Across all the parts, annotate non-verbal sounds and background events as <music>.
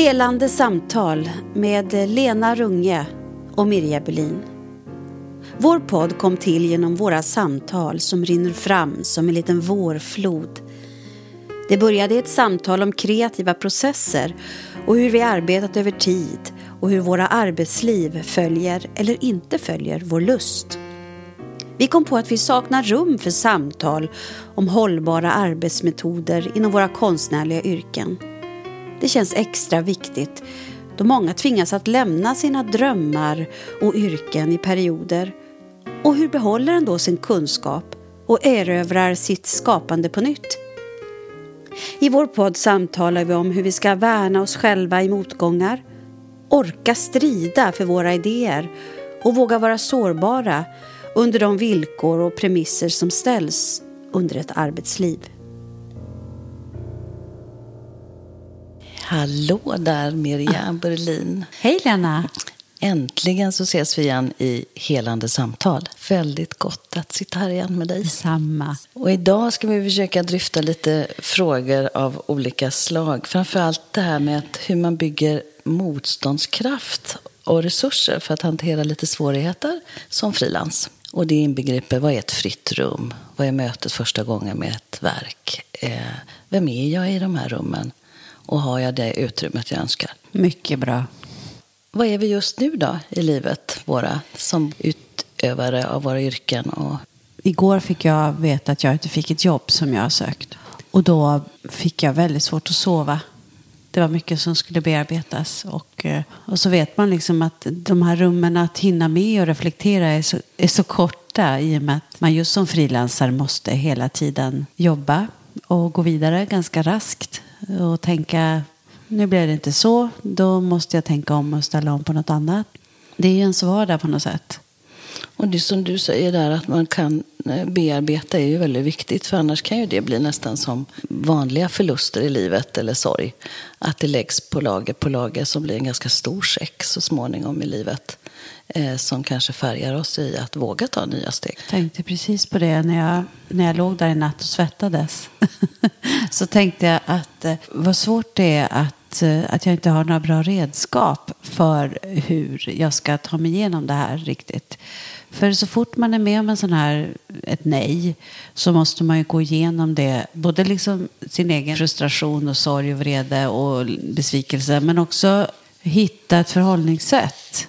Helande samtal med Lena Runge och Mirja Berlin. Vår podd kom till genom våra samtal som rinner fram som en liten vårflod. Det började i ett samtal om kreativa processer och hur vi arbetat över tid och hur våra arbetsliv följer eller inte följer vår lust. Vi kom på att vi saknar rum för samtal om hållbara arbetsmetoder inom våra konstnärliga yrken. Det känns extra viktigt då många tvingas att lämna sina drömmar och yrken i perioder. Och hur behåller en då sin kunskap och erövrar sitt skapande på nytt? I vår podd samtalar vi om hur vi ska värna oss själva i motgångar, orka strida för våra idéer och våga vara sårbara under de villkor och premisser som ställs under ett arbetsliv. Hallå där Miriam Berlin. Hej Lena. Äntligen så ses vi igen i helande samtal. Väldigt gott att sitta här igen med dig. Samma. Och idag ska vi försöka dryfta lite frågor av olika slag. Framförallt det här med hur man bygger motståndskraft och resurser för att hantera lite svårigheter som frilans. Och det inbegriper, vad är ett fritt rum? Vad är mötet första gången med ett verk? Eh, vem är jag i de här rummen? Och har jag det utrymmet jag önskar? Mycket bra. Vad är vi just nu då i livet, våra, som utövare av våra yrken? Och... Igår fick jag veta att jag inte fick ett jobb som jag har sökt. Och då fick jag väldigt svårt att sova. Det var mycket som skulle bearbetas. Och, eh, och så vet man liksom att de här rummen att hinna med och reflektera är så, är så korta i och med att man just som frilansare måste hela tiden jobba och gå vidare ganska raskt och tänka nu blev det inte så, då måste jag tänka om och ställa om på något annat. Det är ju ens vardag på något sätt. Och det som du säger där att man kan eh, bearbeta är ju väldigt viktigt. För annars kan ju det bli nästan som vanliga förluster i livet eller sorg. Att det läggs på lager på lager som blir en ganska stor säck så småningom i livet. Eh, som kanske färgar oss i att våga ta nya steg. Jag tänkte precis på det när jag, när jag låg där i natt och svettades. <laughs> så tänkte jag att eh, vad svårt det är att, eh, att jag inte har några bra redskap för hur jag ska ta mig igenom det här riktigt. För så fort man är med om en sån här, ett nej så måste man ju gå igenom det. Både liksom sin egen frustration och sorg och vrede och besvikelse. Men också hitta ett förhållningssätt.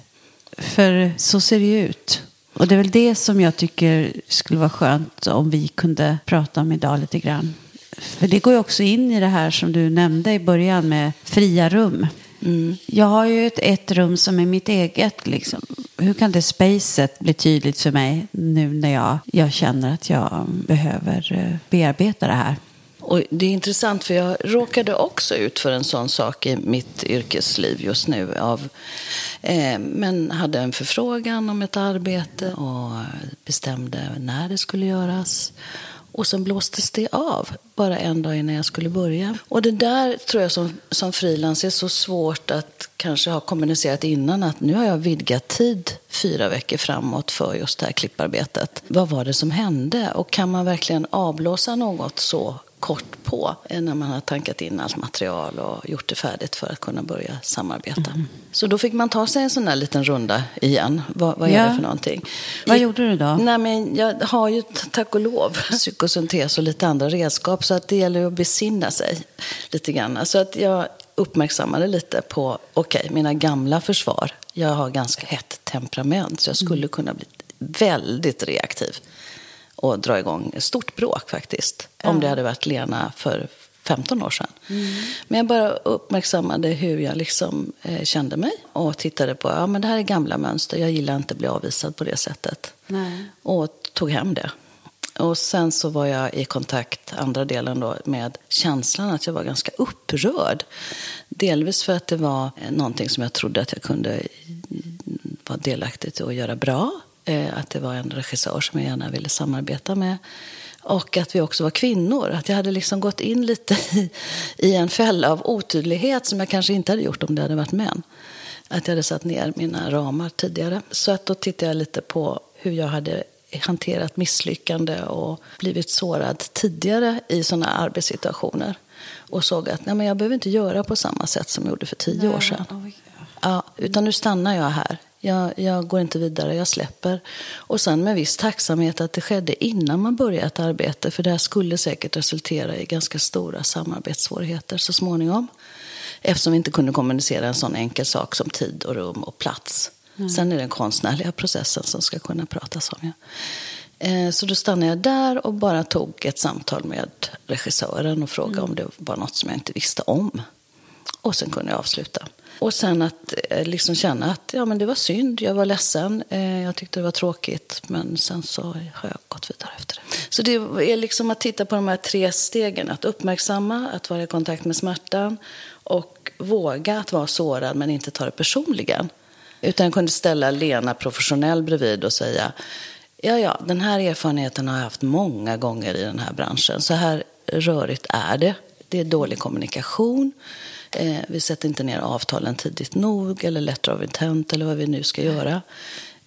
För så ser det ju ut. Och det är väl det som jag tycker skulle vara skönt om vi kunde prata om idag lite grann. För det går ju också in i det här som du nämnde i början med fria rum. Mm. Jag har ju ett, ett rum som är mitt eget. Liksom. Hur kan det spacet bli tydligt för mig nu när jag, jag känner att jag behöver eh, bearbeta det här? Och det är intressant för jag råkade också ut för en sån sak i mitt yrkesliv just nu. Av, eh, men hade en förfrågan om ett arbete och bestämde när det skulle göras. Och sen blåstes det av bara en dag innan jag skulle börja. Och det där tror jag som, som frilans är så svårt att kanske ha kommunicerat innan att nu har jag vidgat tid fyra veckor framåt för just det här klipparbetet. Vad var det som hände? Och kan man verkligen avblåsa något så kort på när man har tankat in allt material och gjort det färdigt för att kunna börja samarbeta. Mm. Så då fick man ta sig en sån där liten runda igen. Vad, vad är det för någonting? Vad gjorde du då? Nej, men jag har ju tack och lov <laughs> psykosyntes och lite andra redskap så att det gäller att besinna sig lite grann. Så att jag uppmärksammade lite på, okej, okay, mina gamla försvar. Jag har ganska hett temperament så jag skulle mm. kunna bli väldigt reaktiv och dra igång ett stort bråk faktiskt. Ja. Om det hade varit Lena för 15 år sedan. Mm. Men jag bara uppmärksammade hur jag liksom, eh, kände mig och tittade på ja, men det här är gamla mönster. Jag gillar inte att bli avvisad på det sättet. Nej. Och tog hem det. Och sen så var jag i kontakt, andra delen då, med känslan att jag var ganska upprörd. Delvis för att det var någonting som jag trodde att jag kunde vara delaktig i och göra bra. Eh, att det var en regissör som jag gärna ville samarbeta med. Och att vi också var kvinnor. Att jag hade liksom gått in lite <laughs> i, i en fälla av otydlighet som jag kanske inte hade gjort om det hade varit män. Att jag hade satt ner mina ramar tidigare. Så att då tittade jag lite på hur jag hade hanterat misslyckande och blivit sårad tidigare i sådana arbetssituationer. och såg att nej, men jag behöver inte göra på samma sätt som jag gjorde för tio år sedan. Ja, utan nu stannar jag här. Jag, jag, går inte vidare, jag släpper. Och sen med viss tacksamhet att det skedde innan man började ett arbete. För det här skulle säkert resultera i ganska stora samarbetssvårigheter så småningom. Eftersom vi inte kunde kommunicera en sån enkel sak som tid och rum och plats. Mm. Sen är det den konstnärliga processen som ska kunna pratas om. Ja. Eh, så då stannade jag där och bara tog ett samtal med regissören och frågade mm. om det var något som jag inte visste om. Och sen kunde jag avsluta. Och sen att eh, liksom känna att ja, men det var synd, jag var ledsen, eh, jag tyckte det var tråkigt. Men sen så har jag gått vidare efter det. Så det är liksom att titta på de här tre stegen. Att uppmärksamma, att vara i kontakt med smärtan och våga att vara sårad men inte ta det personligen. Utan jag kunde ställa Lena professionell bredvid och säga ja, ja, den här erfarenheten har jag haft många gånger i den här branschen. Så här rörigt är det. Det är dålig kommunikation. Eh, vi sätter inte ner avtalen tidigt nog eller letter of intent eller vad vi nu ska göra.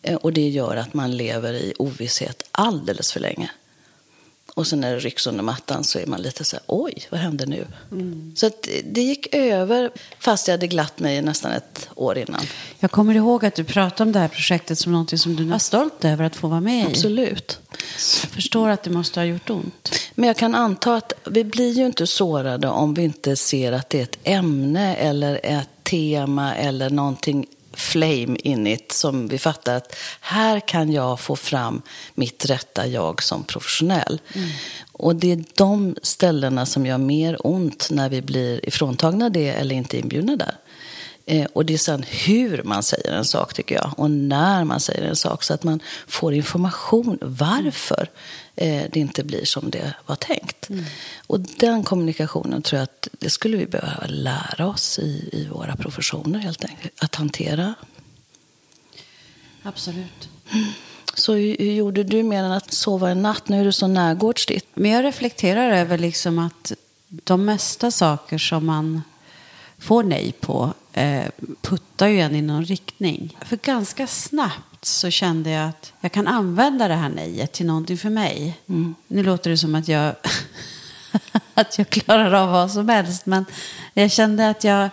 Eh, och det gör att man lever i ovisshet alldeles för länge. Och sen när det rycks under mattan så är man lite så här, oj, vad hände nu? Mm. Så det gick över, fast jag hade glatt mig nästan ett år innan. Jag kommer ihåg att du pratade om det här projektet som något som du var stolt över att få vara med i. Absolut. Jag förstår att det måste ha gjort ont. Men jag kan anta att vi blir ju inte sårade om vi inte ser att det är ett ämne eller ett tema eller någonting flame in it som vi fattar att här kan jag få fram mitt rätta jag som professionell. Mm. Och det är de ställena som gör mer ont när vi blir ifråntagna det eller inte inbjudna där. Eh, och det är sen hur man säger en sak, tycker jag. Och när man säger en sak. Så att man får information varför det inte blir som det var tänkt. Mm. Och den kommunikationen tror jag att det skulle vi behöva lära oss i, i våra professioner, helt enkelt. Att hantera. Absolut. Så hur, hur, gjorde du än att sova en natt? Nu är du så närgårds dit. Men jag reflekterar över liksom att de mesta saker som man får nej på eh, puttar ju en i någon riktning. För ganska snabbt så kände jag att jag kan använda det här nejet till någonting för mig. Mm. Nu låter det som att jag, <laughs> att jag klarar av vad som helst. Men jag kände att jag,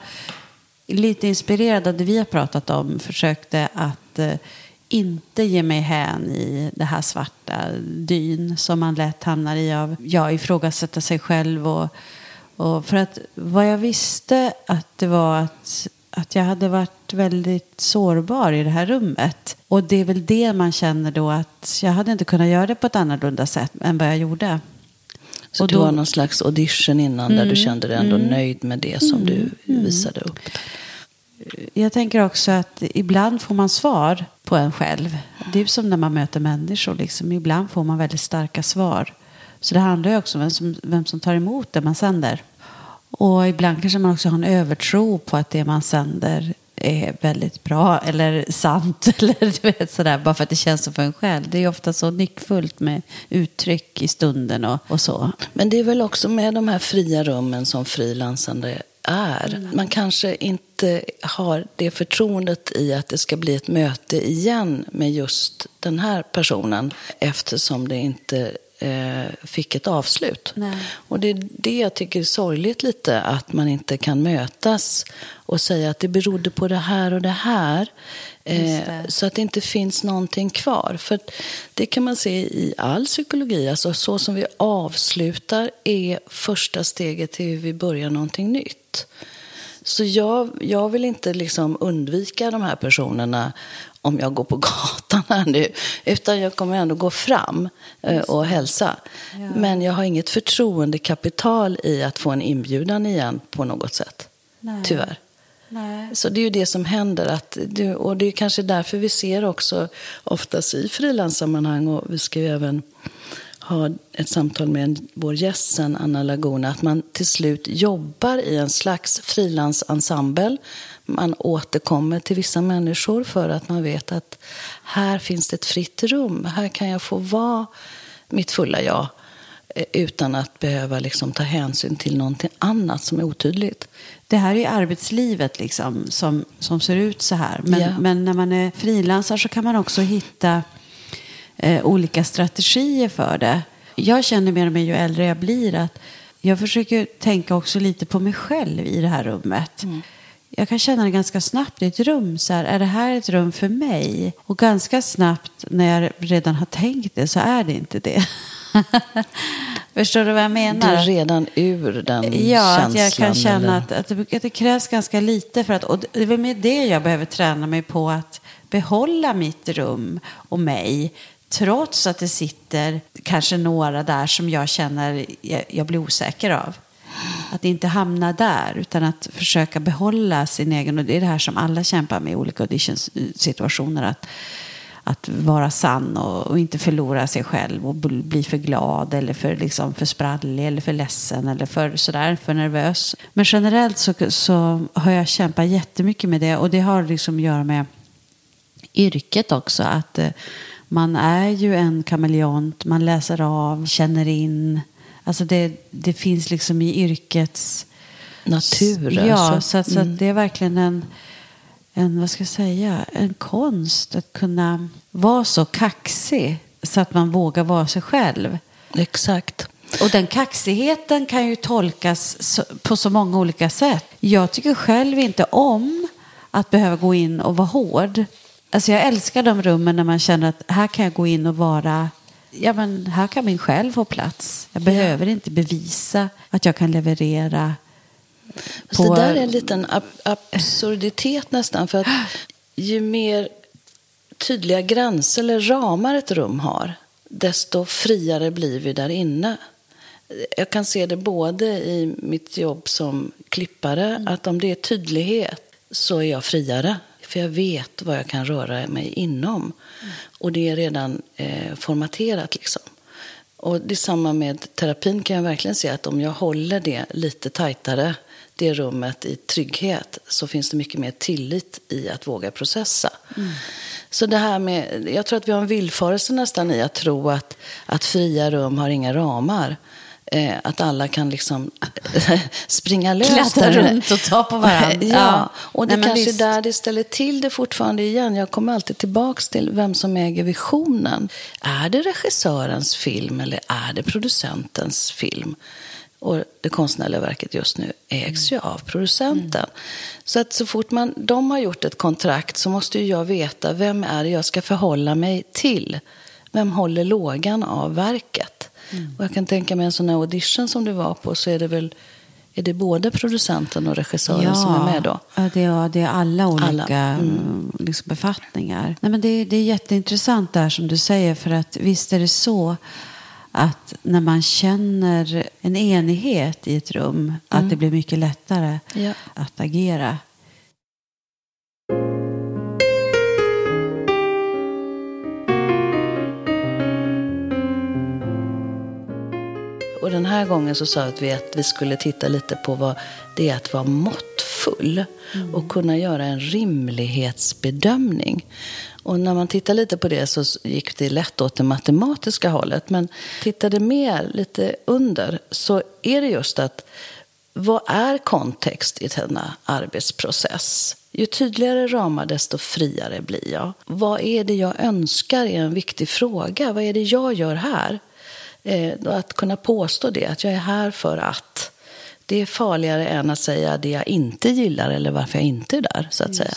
lite inspirerad av det vi har pratat om, försökte att eh, inte ge mig hän i det här svarta dyn som man lätt hamnar i av ja, ifrågasätta sig själv och och för att vad jag visste att det var att, att jag hade varit väldigt sårbar i det här rummet. Och det är väl det man känner då att jag hade inte kunnat göra det på ett annorlunda sätt än vad jag gjorde. Så och du har någon slags audition innan mm, där du mm, kände dig ändå mm, nöjd med det som mm, du mm. visade upp? Jag tänker också att ibland får man svar på en själv. Det är som när man möter människor. Liksom. Ibland får man väldigt starka svar. Så det handlar ju också om vem som, vem som tar emot det man sänder. Och ibland kanske man också har en övertro på att det man sänder är väldigt bra eller sant. <laughs> Eller du vet, sådär, bara för att det känns så för en själv. Det är ofta så nyckfullt med uttryck i stunden och, och så. Men det är väl också med de här fria rummen som frilansande är. Mm. Man kanske inte har det förtroendet i att det ska bli ett möte igen med just den här personen eftersom det inte fick ett avslut. Nej. Och det är det jag tycker är sorgligt lite, att man inte kan mötas och säga att det berodde på det här och det här. Eh, så att det inte finns någonting kvar. För det kan man se i all psykologi. Alltså så som vi avslutar är första steget till hur vi börjar någonting nytt. Så jag, jag vill inte liksom undvika de här personerna om jag går på gatan här nu. Utan jag kommer ändå gå fram eh, och hälsa. Ja. Men jag har inget förtroendekapital i att få en inbjudan igen på något sätt. Nej. Tyvärr. Nej. Så det är ju det som händer. Att du, och det är kanske därför vi ser också oftast i frilanssammanhang och vi ska ju även ha ett samtal med vår gäst sen, Anna Laguna, att man till slut jobbar i en slags frilansensemble man återkommer till vissa människor för att man vet att här finns det ett fritt rum. Här kan jag få vara mitt fulla jag eh, utan att behöva liksom ta hänsyn till någonting annat som är otydligt. Det här är arbetslivet liksom, som, som ser ut så här. Men, yeah. men när man är frilansare så kan man också hitta eh, olika strategier för det. Jag känner mer och mer ju äldre jag blir att jag försöker tänka också lite på mig själv i det här rummet. Mm. Jag kan känna det ganska snabbt i ett rum. Så här, är det här ett rum för mig? Och ganska snabbt när jag redan har tänkt det så är det inte det. <laughs> Förstår du vad jag menar? Du är redan ur den ja, känslan? Ja, att jag kan känna att, att, det, att det krävs ganska lite för att, och det är väl med det jag behöver träna mig på att behålla mitt rum och mig. Trots att det sitter kanske några där som jag känner jag, jag blir osäker av. Att inte hamna där, utan att försöka behålla sin egen... Och det är det här som alla kämpar med i olika auditionssituationer. Att, att vara sann och, och, inte förlora sig själv och bli för glad eller för, liksom, för sprallig eller för ledsen eller för, sådär, för nervös. Men generellt så, så har jag kämpat jättemycket med det och det har liksom att göra med yrket också. Att eh, man är ju en kameleont, man läser av, känner in. Alltså det, det finns liksom i yrkets natur. Ja, alltså. så, att, så att mm. det är verkligen en en, vad ska jag säga, en konst att kunna vara så kaxig så att man vågar vara sig själv. Exakt. Och den kaxigheten kan ju tolkas på så många olika sätt. Jag tycker själv inte om att behöva gå in och vara hård. Alltså jag älskar de rummen när man känner att här kan jag gå in och vara Ja, men här kan min själ få plats. Jag behöver ja. inte bevisa att jag kan leverera på... Det där är en liten absurditet nästan. För att ju mer tydliga gränser eller ramar ett rum har, desto friare blir vi där inne. Jag kan se det både i mitt jobb som klippare, mm. att om det är tydlighet så är jag friare. För jag vet vad jag kan röra mig inom. Mm. Och det är redan eh, formaterat liksom. Och samma med terapin kan jag verkligen se att om jag håller det lite tajtare det rummet i trygghet så finns det mycket mer tillit i att våga processa. Mm. Så det här med, jag tror att vi har en villfarelse nästan i att tro att, att fria rum har inga ramar. Eh, att alla kan liksom <laughs> springa lös. Klättra runt och ta på varandra. <laughs> ja, och det Nej, kanske är där det ställer till det fortfarande igen. Jag kommer alltid tillbaka till vem som äger visionen. Är det regissörens film eller är det producentens film? Och det konstnärliga verket just nu ägs ju av producenten. Mm. Så att så fort man, de har gjort ett kontrakt så måste ju jag veta vem är det jag ska förhålla mig till. Vem håller lågan av verket? Mm. Och jag kan tänka mig en sån här audition som du var på så är det väl är det både producenten och regissören ja, som är med då? Ja, det är, det är alla olika alla. Mm. Liksom, befattningar. Nej, men det, det är jätteintressant där som du säger för att visst är det så att när man känner en enighet i ett rum, mm. att det blir mycket lättare ja. att agera. Och den här gången så sa vi att vi skulle titta lite på vad det är att vara måttfull mm. och kunna göra en rimlighetsbedömning. Och när man tittar lite på det så gick det lätt åt det matematiska hållet. Men tittade mer lite under så är det just att vad är kontext i denna arbetsprocess? Ju tydligare ramar, desto friare blir jag. Vad är det jag önskar är en viktig fråga. Vad är det jag gör här? Eh, att kunna påstå det, att jag är här för att. Det är farligare än att säga det jag inte gillar eller varför jag inte är där. så att säga.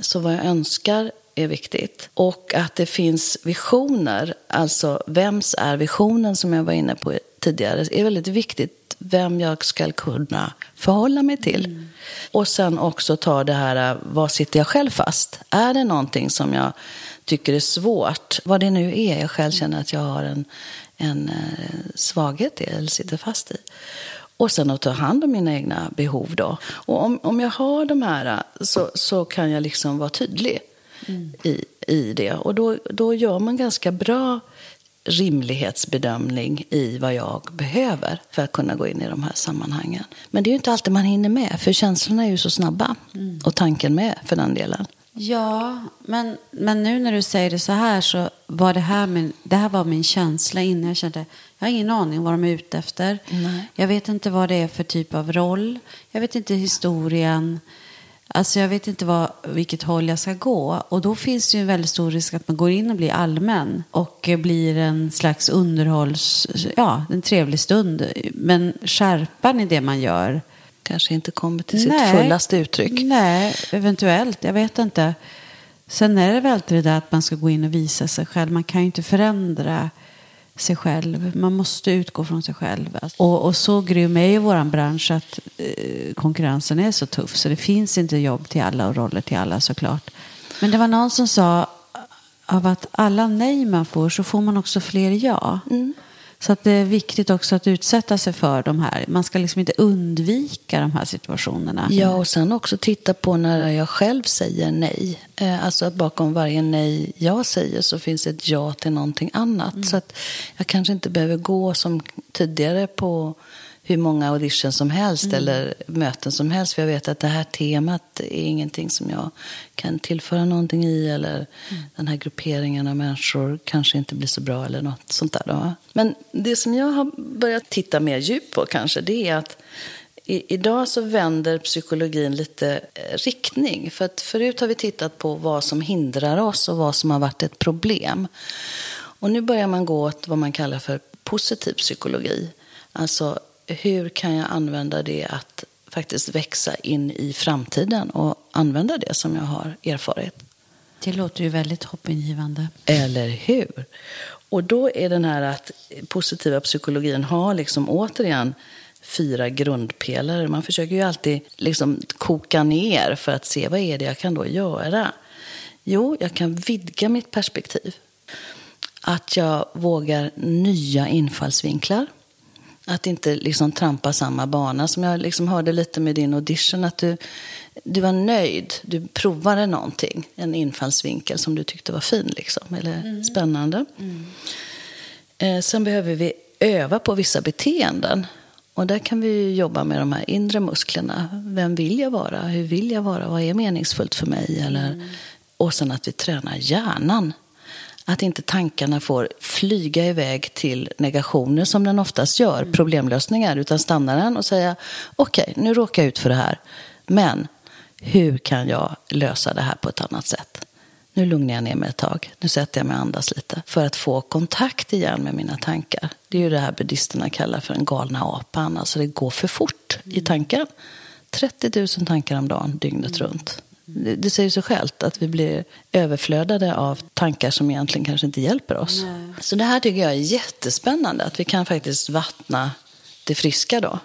Så vad jag önskar är viktigt. Och att det finns visioner, alltså vems är visionen som jag var inne på tidigare, är väldigt viktigt. Vem jag ska kunna förhålla mig till. Mm. Och sen också ta det här, vad sitter jag själv fast? Är det någonting som jag tycker är svårt, vad det nu är jag själv känner att jag har en, en eh, svaghet i eller sitter fast i. Och sen att ta hand om mina egna behov då. Och om, om jag har de här så, så kan jag liksom vara tydlig mm. i, i det. Och då, då gör man ganska bra rimlighetsbedömning i vad jag behöver för att kunna gå in i de här sammanhangen. Men det är ju inte alltid man hinner med, för känslorna är ju så snabba. Mm. Och tanken med, för den delen. Ja, men, men nu när du säger det så här så var det här min, det här var min känsla innan jag kände jag har ingen aning vad de är ute efter. Nej. Jag vet inte vad det är för typ av roll. Jag vet inte historien. Alltså jag vet inte vad, vilket håll jag ska gå. Och då finns det ju en väldigt stor risk att man går in och blir allmän. Och blir en slags underhålls... Ja, en trevlig stund. Men skärpan i det man gör. Kanske inte kommer till sitt nej, fullaste uttryck. Nej, eventuellt. Jag vet inte. Sen är det väl alltid det där att man ska gå in och visa sig själv. Man kan ju inte förändra sig själv. Man måste utgå från sig själv. Och, och så grym är ju vår bransch att eh, konkurrensen är så tuff så det finns inte jobb till alla och roller till alla såklart. Men det var någon som sa av att alla nej man får så får man också fler ja. Mm. Så att det är viktigt också att utsätta sig för de här. Man ska liksom inte undvika de här situationerna. Ja, och sen också titta på när jag själv säger nej. Eh, alltså att bakom varje nej jag säger så finns ett ja till någonting annat. Mm. Så att jag kanske inte behöver gå som tidigare på hur många auditions som helst mm. eller möten som helst. För jag vet att det här temat är ingenting som jag kan tillföra någonting i. Eller mm. den här grupperingen av människor kanske inte blir så bra eller något sånt där. Då. Men det som jag har börjat titta mer djupt på kanske, det är att i, idag så vänder psykologin lite eh, riktning. För att förut har vi tittat på vad som hindrar oss och vad som har varit ett problem. Och nu börjar man gå åt vad man kallar för positiv psykologi. Alltså hur kan jag använda det att faktiskt växa in i framtiden och använda det som jag har erfarit. Det låter ju väldigt hoppingivande. Eller hur? Och då är den här att positiva psykologin har liksom återigen fyra grundpelare. Man försöker ju alltid liksom koka ner för att se vad är det jag kan då göra. Jo, jag kan vidga mitt perspektiv. Att jag vågar nya infallsvinklar. Att inte liksom trampa samma bana. Som jag liksom hörde lite med din audition. Att du, du var nöjd. Du provade någonting. En infallsvinkel som du tyckte var fin. Liksom, eller mm. spännande. Mm. Eh, sen behöver vi öva på vissa beteenden. Och där kan vi jobba med de här inre musklerna. Vem vill jag vara? Hur vill jag vara? Vad är meningsfullt för mig? Eller, mm. Och sen att vi tränar hjärnan. Att inte tankarna får flyga iväg till negationer som den oftast gör, mm. problemlösningar, utan stannar den och säga okej, okay, nu råkar jag ut för det här, men hur kan jag lösa det här på ett annat sätt? Nu lugnar jag ner mig ett tag. Nu sätter jag mig och andas lite. För att få kontakt igen med mina tankar. Det är ju det här buddhisterna kallar för den galna apan. Alltså det går för fort mm. i tanken. 30 000 tankar om dagen, dygnet mm. runt. Det, säger sig självt att vi blir överflödade av tankar som egentligen kanske inte hjälper oss. Nej. Så det här tycker jag är jättespännande, att vi kan faktiskt vattna det friska då.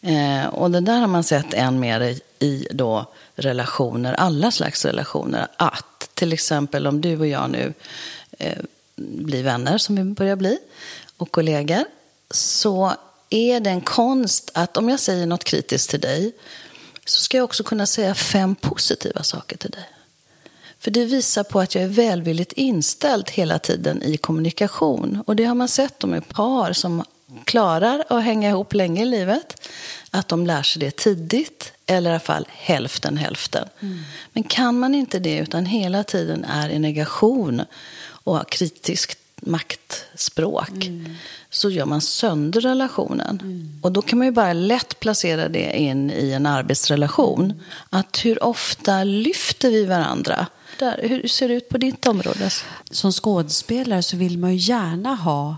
Eh, och det där har man sett än mer i, i då relationer, alla slags relationer. Att till exempel om du och jag nu eh, blir vänner, som vi börjar bli, och kollegor, så är det en konst att om jag säger något kritiskt till dig så ska jag också kunna säga fem positiva saker till dig. För det visar på att jag är välvilligt inställd hela tiden i kommunikation. Och det har man sett med par som klarar att hänga ihop länge i livet. Att de lär sig det tidigt, eller i alla fall hälften hälften. Mm. Men kan man inte det, utan hela tiden är i negation och kritiskt maktspråk mm. så gör man sönder relationen. Mm. Och då kan man ju bara lätt placera det in i en arbetsrelation. Att hur ofta lyfter vi varandra? Där, hur ser det ut på ditt område? Som skådespelare så vill man ju gärna ha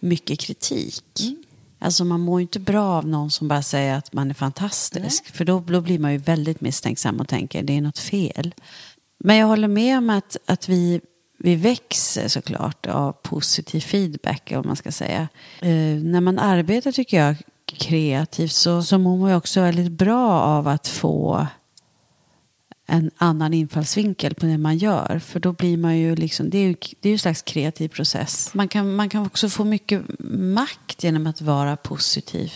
mycket kritik. Mm. Alltså man mår inte bra av någon som bara säger att man är fantastisk. Nej. För då, då blir man ju väldigt misstänksam och tänker det är något fel. Men jag håller med om att, att vi vi växer såklart av positiv feedback, om man ska säga. Eh, när man arbetar, tycker jag, kreativt så, så mår man ju också väldigt bra av att få en annan infallsvinkel på det man gör. För då blir man ju liksom, det är ju, det är ju en slags kreativ process. Man kan, man kan också få mycket makt genom att vara positiv.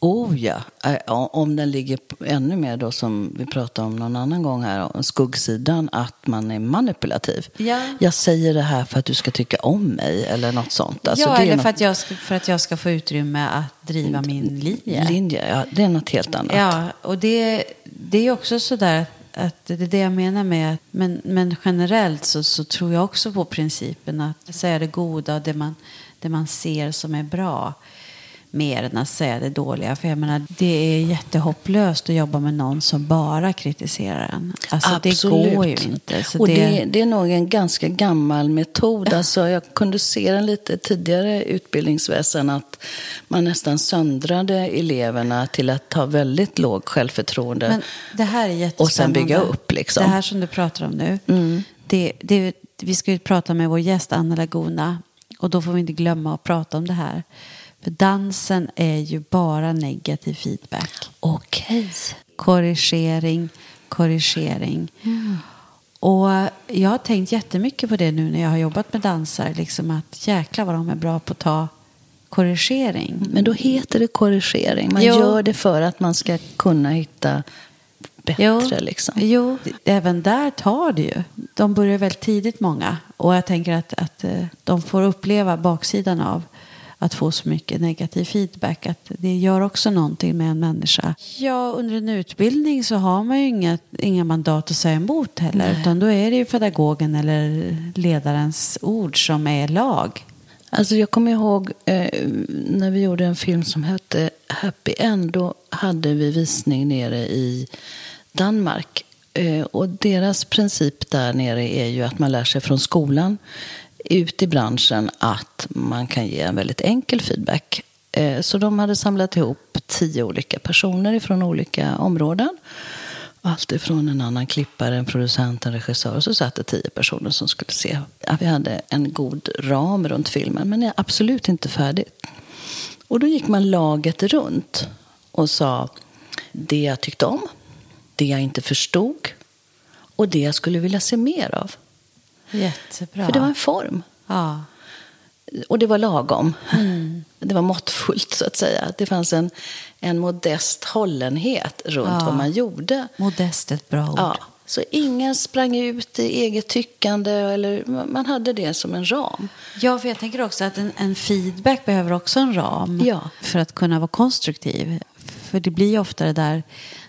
Oh ja, om den ligger ännu mer då som vi pratade om någon annan gång här, skuggsidan, att man är manipulativ. Ja. Jag säger det här för att du ska tycka om mig eller något sånt. Alltså, ja, eller något... för, att jag ska, för att jag ska få utrymme att driva min linje. Linje, ja, det är något helt annat. Ja, och det, det är också sådär att det är det jag menar med att, men, men generellt så, så tror jag också på principen att säga det goda och det man, det man ser som är bra. Mer än att säga det dåliga. För jag menar, det är jättehopplöst att jobba med någon som bara kritiserar en. Alltså Absolut. det går ju inte. Så och det... det... Det, är nog en ganska gammal metod. Alltså, jag kunde se den lite tidigare i utbildningsväsen att man nästan söndrade eleverna till att ha väldigt låg självförtroende. Men det här är jättespännande. Och sen bygga upp liksom. Det här som du pratar om nu. Mm. Det, det, vi ska ju prata med vår gäst Anna Laguna. Och då får vi inte glömma att prata om det här. För dansen är ju bara negativ feedback. Okej. Korrigering, korrigering. Och jag har tänkt jättemycket på det nu när jag har jobbat med dansare. Liksom att jäkla vad de är bra på att ta korrigering. Men då heter det korrigering. Man Jo. gör det för att man ska kunna hitta bättre. Jo, Liksom. jo, även där tar det ju. De börjar väldigt tidigt många. Och jag tänker att, att eh, de får uppleva baksidan av att få så mycket negativ feedback. Att det gör också någonting med en människa. Ja, under en utbildning så har man ju inga, inga mandat att säga emot heller. Nej. Utan då är det ju pedagogen eller ledarens ord som är lag. Alltså jag kommer ihåg eh, när vi gjorde en film som hette Happy End. Då hade vi visning nere i Danmark. Eh, och deras princip där nere är ju att man lär sig från skolan ut i branschen att man kan ge en väldigt enkel feedback. Eh, så de hade samlat ihop tio olika personer från olika områden. Allt ifrån en annan klippare, en producent, en regissör. Och så satt det tio personer som skulle se. Ja, vi hade en god ram runt filmen, men är absolut inte färdigt. Och då gick man laget runt och sa det jag tyckte om, det jag inte förstod och det jag skulle vilja se mer av. Jättebra. För det var en form. ja. Och det var lagom. <laughs> Det var måttfullt, så att säga. Det fanns en, en modest hållenhet runt Ja. vad man gjorde. Modest är ett bra ord. Ja, så ingen sprang ut i eget tyckande. Eller, man hade det som en ram. Ja, för jag tänker också att en, en feedback behöver också en ram Ja. för att kunna vara konstruktiv. För det blir ju ofta det där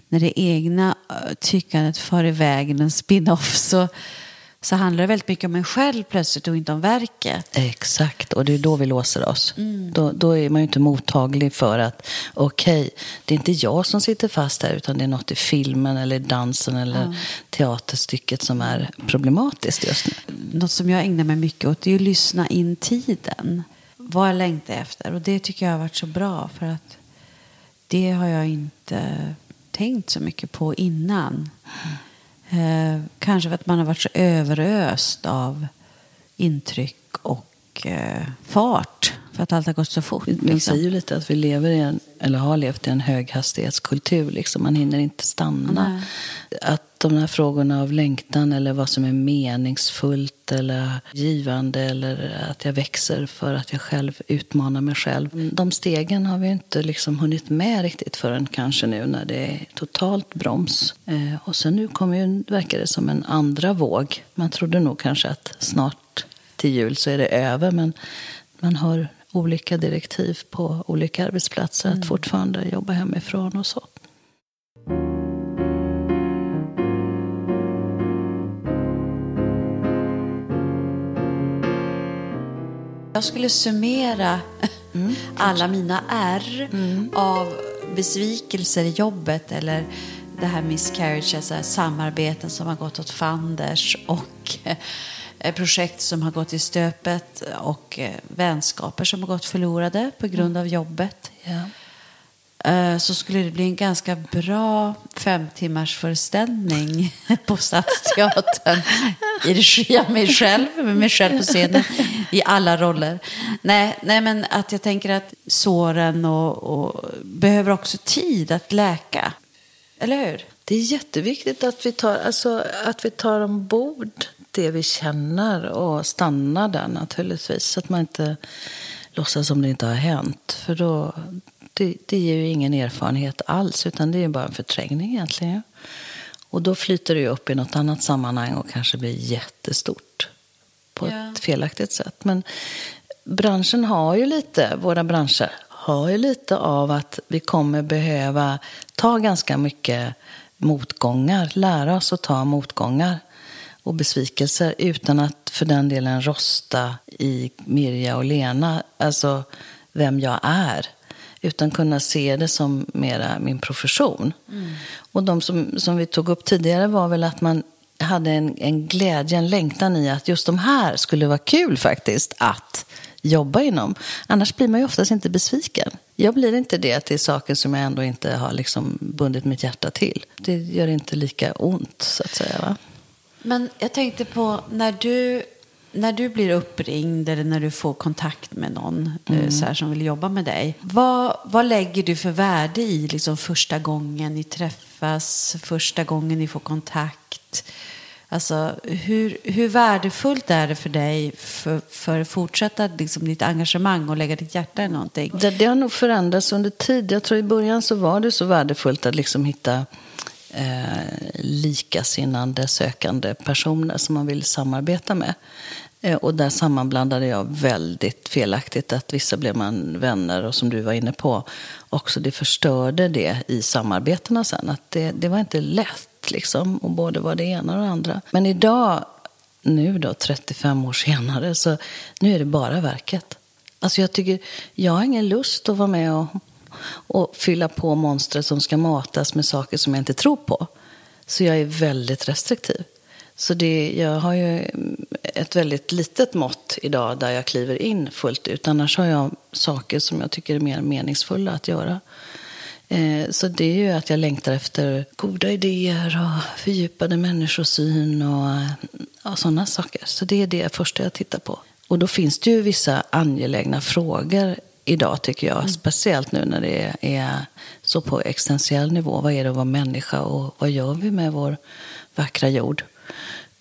när det egna eh, tyckandet far iväg en spin-off så, så handlar det väldigt mycket om en själv plötsligt och inte om verket. Exakt, och det är då vi låser oss. Då, då är man ju inte mottaglig för att okej, det är inte jag som sitter fast här utan det är något i filmen eller dansen eller teaterstycket som är problematiskt just nu. Något som jag ägnar mig mycket åt är att lyssna in tiden. Vad jag längtar efter. Och det tycker jag har varit så bra för att det har jag inte tänkt så mycket på innan. Eh, kanske för att man har varit så överöst av intryck och eh, fart. För att allt har gått så fort. Man Liksom. säger ju lite att vi lever i en, eller har levt i en höghastighetskultur. Liksom. Man hinner inte stanna. Att de här frågorna av längtan eller vad som är meningsfullt eller givande eller att jag växer för att jag själv utmanar mig själv. De stegen har vi inte liksom hunnit med riktigt förrän kanske nu när det är totalt broms. Eh, och sen nu kommer ju, verkar det som en andra våg. Man trodde nog kanske att snart till jul så är det över men man har olika direktiv på olika arbetsplatser att fortfarande jobba hemifrån och så. Jag skulle summera alla mina R av besvikelser i jobbet eller det här miscarriage, alltså samarbeten som har gått åt fanders och projekt som har gått i stöpet och eh, vänskaper som har gått förlorade på grund av jobbet. Eh, så skulle det bli en ganska bra fem timmars föreställning <laughs> på Stadsteatern i regi av mig själv, med mig själv på scenen i alla roller. Nej, nej men att jag tänker att såren och, och behöver också tid att läka. Eller hur? Det är jätteviktigt att vi tar, alltså, att vi tar ombord det vi känner och stannar där naturligtvis. Så att man inte låtsas som det inte har hänt. För då, det, det ger ju ingen erfarenhet alls, utan det är bara en förträngning egentligen. Och då flyter det ju upp i något annat sammanhang och kanske blir jättestort på Ja. ett felaktigt sätt. Men branschen har ju lite, våra branscher har ju lite av att vi kommer behöva ta ganska mycket motgångar, lära oss att ta motgångar och besvikelser utan att för den delen rosta i Mirja och Lena, alltså vem jag är. utan kunna se det som mera min profession. Mm. Och de som, som vi tog upp tidigare var väl att man hade en, en glädje, en längtan i att just de här skulle vara kul faktiskt att jobba inom. Annars blir man ju oftast inte besviken. Jag blir inte det till saker som jag ändå inte har liksom bundit mitt hjärta till. Det gör inte lika ont, så att säga. Va? Men jag tänkte på när du, när du blir uppringd eller när du får kontakt med någon eh, mm. så här, som vill jobba med dig. Vad, vad lägger du för värde i liksom, första gången ni träffas, första gången ni får kontakt? Alltså, hur, hur värdefullt är det för dig för, för att fortsätta liksom, ditt engagemang och lägga ditt hjärta i någonting? Det, det har nog förändrats under tid. Jag tror i början så var det så värdefullt att liksom hitta eh, likasinnande sökande personer som man vill samarbeta med. Eh, och där sammanblandade jag väldigt felaktigt att vissa blev man vänner och som du var inne på också det förstörde det i samarbetena sen. Att det, det var inte lätt liksom och både var det ena och det andra. Men idag, nu då 35 år senare, så nu är det bara verket. Alltså jag tycker, jag har ingen lust att vara med och och fylla på monstret som ska matas med saker som jag inte tror på. Så jag är väldigt restriktiv. Så det, jag har ju ett väldigt litet mått idag där jag kliver in fullt ut. Annars har jag saker som jag tycker är mer meningsfulla att göra. Eh, så det är ju att jag längtar efter goda idéer och fördjupade människosyn och, och sådana saker. Så det är det första jag tittar på. Och då finns det ju vissa angelägna frågor idag tycker jag. Mm. Speciellt nu när det är så på existentiell nivå. Vad är det att vara människa och vad gör vi med vår vackra jord?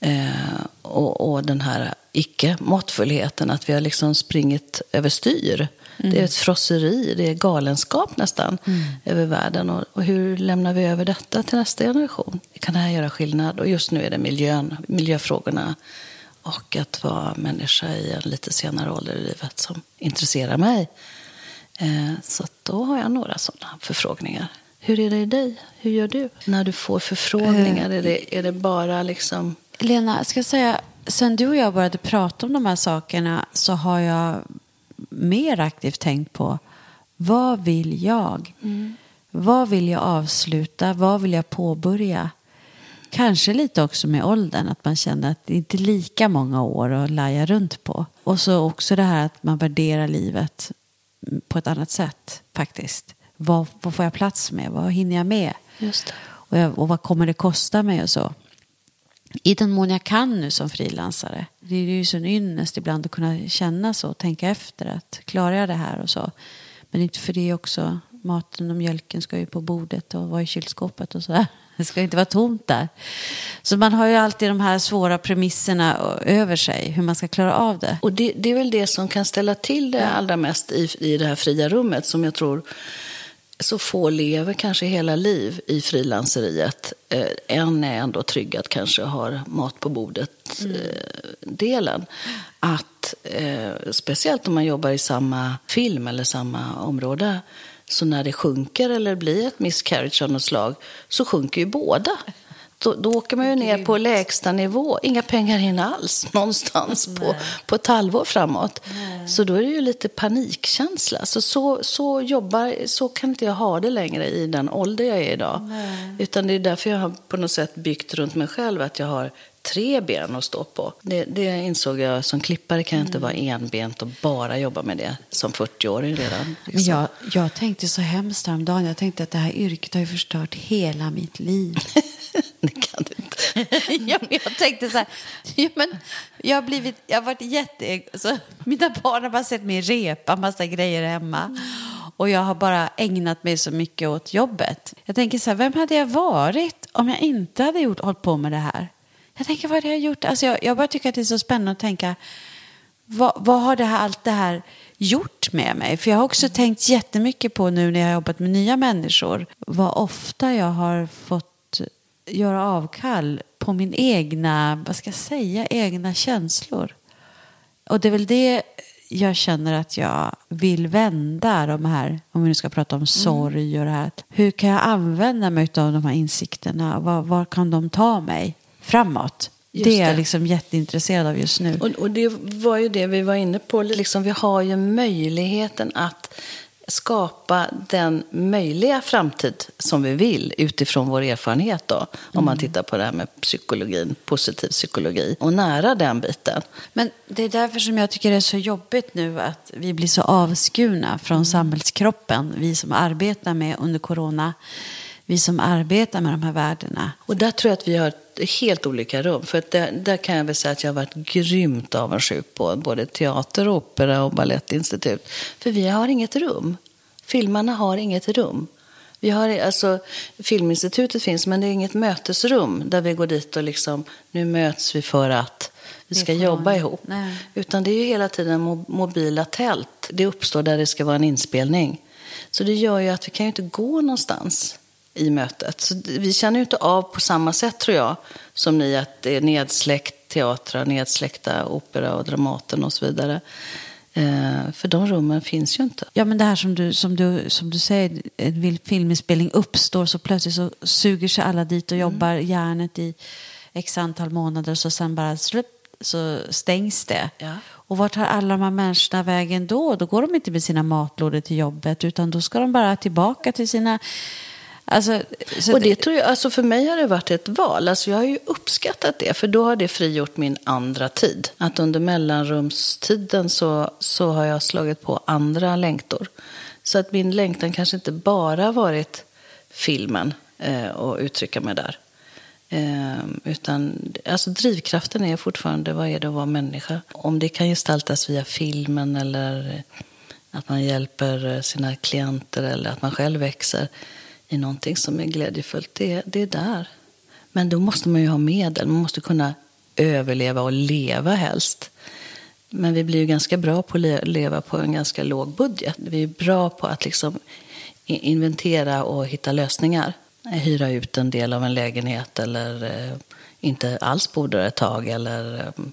Eh, och, och, den här icke-måttfullheten, att vi har liksom springit överstyr. Mm. Det är ett frosseri, det är galenskap nästan mm. över världen. Och, och, hur lämnar vi över detta till nästa generation? Kan det här göra skillnad? Och just nu är det miljön, miljöfrågorna och att vara människa i en lite senare ålder i livet som intresserar mig. Eh, så då har jag några sådana förfrågningar. Hur är det i dig? Hur gör du när du får förfrågningar? Är det, är det bara liksom... Lena, jag ska säga, sen du och jag började prata om de här sakerna så har jag mer aktivt tänkt på vad vill jag? Mm. Vad vill jag avsluta? Vad vill jag påbörja? Kanske lite också med åldern, att man känner att det inte är lika många år att laja runt på. Och så också det här att man värderar livet på ett annat sätt faktiskt. Vad, vad får jag plats med? Vad hinner jag med? Och, jag, och vad kommer det kosta mig och så? I den mån jag kan nu som frilansare. Det är ju så en ynnest ibland att kunna känna så och tänka efter. att Klarar jag det här och så? Men inte för det också. Maten och mjölken ska ju på bordet och vara i kylskåpet och sådär. Det ska inte vara tomt där. Så man har ju alltid de här svåra premisserna över sig, hur man ska klara av det. Och det, det är väl det som kan ställa till det allra mest i, i det här fria rummet, som jag tror så få lever kanske hela liv i frilanseriet. Eh, en är ändå trygg att kanske har mat på bordet-delen. Mm. Eh, att, eh, speciellt om man jobbar i samma film eller samma område, så när det sjunker eller blir ett miscarriage av något slag så sjunker ju båda. Då, då åker man ju ner på lägsta nivå. Inga pengar in alls någonstans på, på ett halvår framåt. Nej. Så då är det ju lite panikkänsla. Så, så, så, jobbar, så kan inte jag ha det längre i den ålder jag är idag. Nej. Utan det är därför jag har på något sätt byggt runt mig själv att jag har tre ben att stå på. Det, det insåg jag som klippare kan jag inte mm. vara enbent och bara jobba med det som 40-åring redan. Liksom. Jag, jag tänkte så hemskt häromdagen. Jag tänkte att det här yrket har ju förstört hela mitt liv. <laughs> det kan du inte. <laughs> ja, jag tänkte så här. Ja, men jag har blivit, jag har varit jätte... Så, mina barn har bara sett mig repa massa grejer hemma. Mm. Och jag har bara ägnat mig så mycket åt jobbet. Jag tänker så här, vem hade jag varit om jag inte hade gjort, hållit på med det här? Jag tänker, vad har jag gjort? Alltså jag, jag bara tycker att det är så spännande att tänka, vad, vad har det här, allt det här gjort med mig? För jag har också mm. tänkt jättemycket på nu när jag har jobbat med nya människor, vad ofta jag har fått göra avkall på min egna, vad ska jag säga, egna känslor. Och det är väl det jag känner att jag vill vända de här, om vi nu ska prata om mm. sorg och det här. Hur kan jag använda mig av de här insikterna? Var, var kan de ta mig? Framåt. Just det är jag liksom jätteintresserad av just nu. Och, och, det var ju det vi var inne på. Liksom, vi har ju möjligheten att skapa den möjliga framtid som vi vill utifrån vår erfarenhet då. Om man tittar på det här med psykologin, positiv psykologi och nära den biten. Men det är därför som jag tycker det är så jobbigt nu att vi blir så avskurna från samhällskroppen. Vi som arbetar med under corona. Vi som arbetar med de här värdena. Och där tror jag att vi har helt olika rum. För att där, där kan jag väl säga att jag har varit grymt avundsjuk på både teater, opera och balettinstitut. För vi har inget rum. Filmarna har inget rum. Vi har, alltså, Filminstitutet finns, men det är inget mötesrum där vi går dit och liksom, nu möts vi för att vi ska jobba ihop. Nej. Utan det är ju hela tiden mo- mobila tält. Det uppstår där det ska vara en inspelning. Så det gör ju att vi kan ju inte gå någonstans i mötet. Så vi känner ju inte av på samma sätt tror jag som ni att det är nedsläckt teatrar, nedsläckta opera och Dramaten och så vidare. Eh, för de rummen finns ju inte. Ja, men det här som du, som du, som du säger, en filminspelning uppstår så plötsligt så suger sig alla dit och jobbar järnet i x antal månader så sen bara slupp, så stängs det. Ja. Och vart tar alla de här människorna vägen då? Då går de inte med sina matlådor till jobbet utan då ska de bara tillbaka till sina... Alltså, så Och det tror jag, alltså för mig har det varit ett val. Alltså jag har ju uppskattat det, för då har det frigjort min andra tid. Att under mellanrumstiden så, så har jag slagit på andra längtor. Så att min längtan kanske inte bara varit filmen eh, och uttrycka mig där. Eh, utan alltså drivkraften är fortfarande, vad är det att vara människa? Om det kan gestaltas via filmen eller att man hjälper sina klienter eller att man själv växer i någonting som är glädjefullt, det, det är där. Men då måste man ju ha medel, man måste kunna överleva och leva helst. Men vi blir ju ganska bra på att leva på en ganska låg budget. Vi är bra på att liksom inventera och hitta lösningar. Hyra ut en del av en lägenhet eller eh, inte alls bo där ett tag eller eh,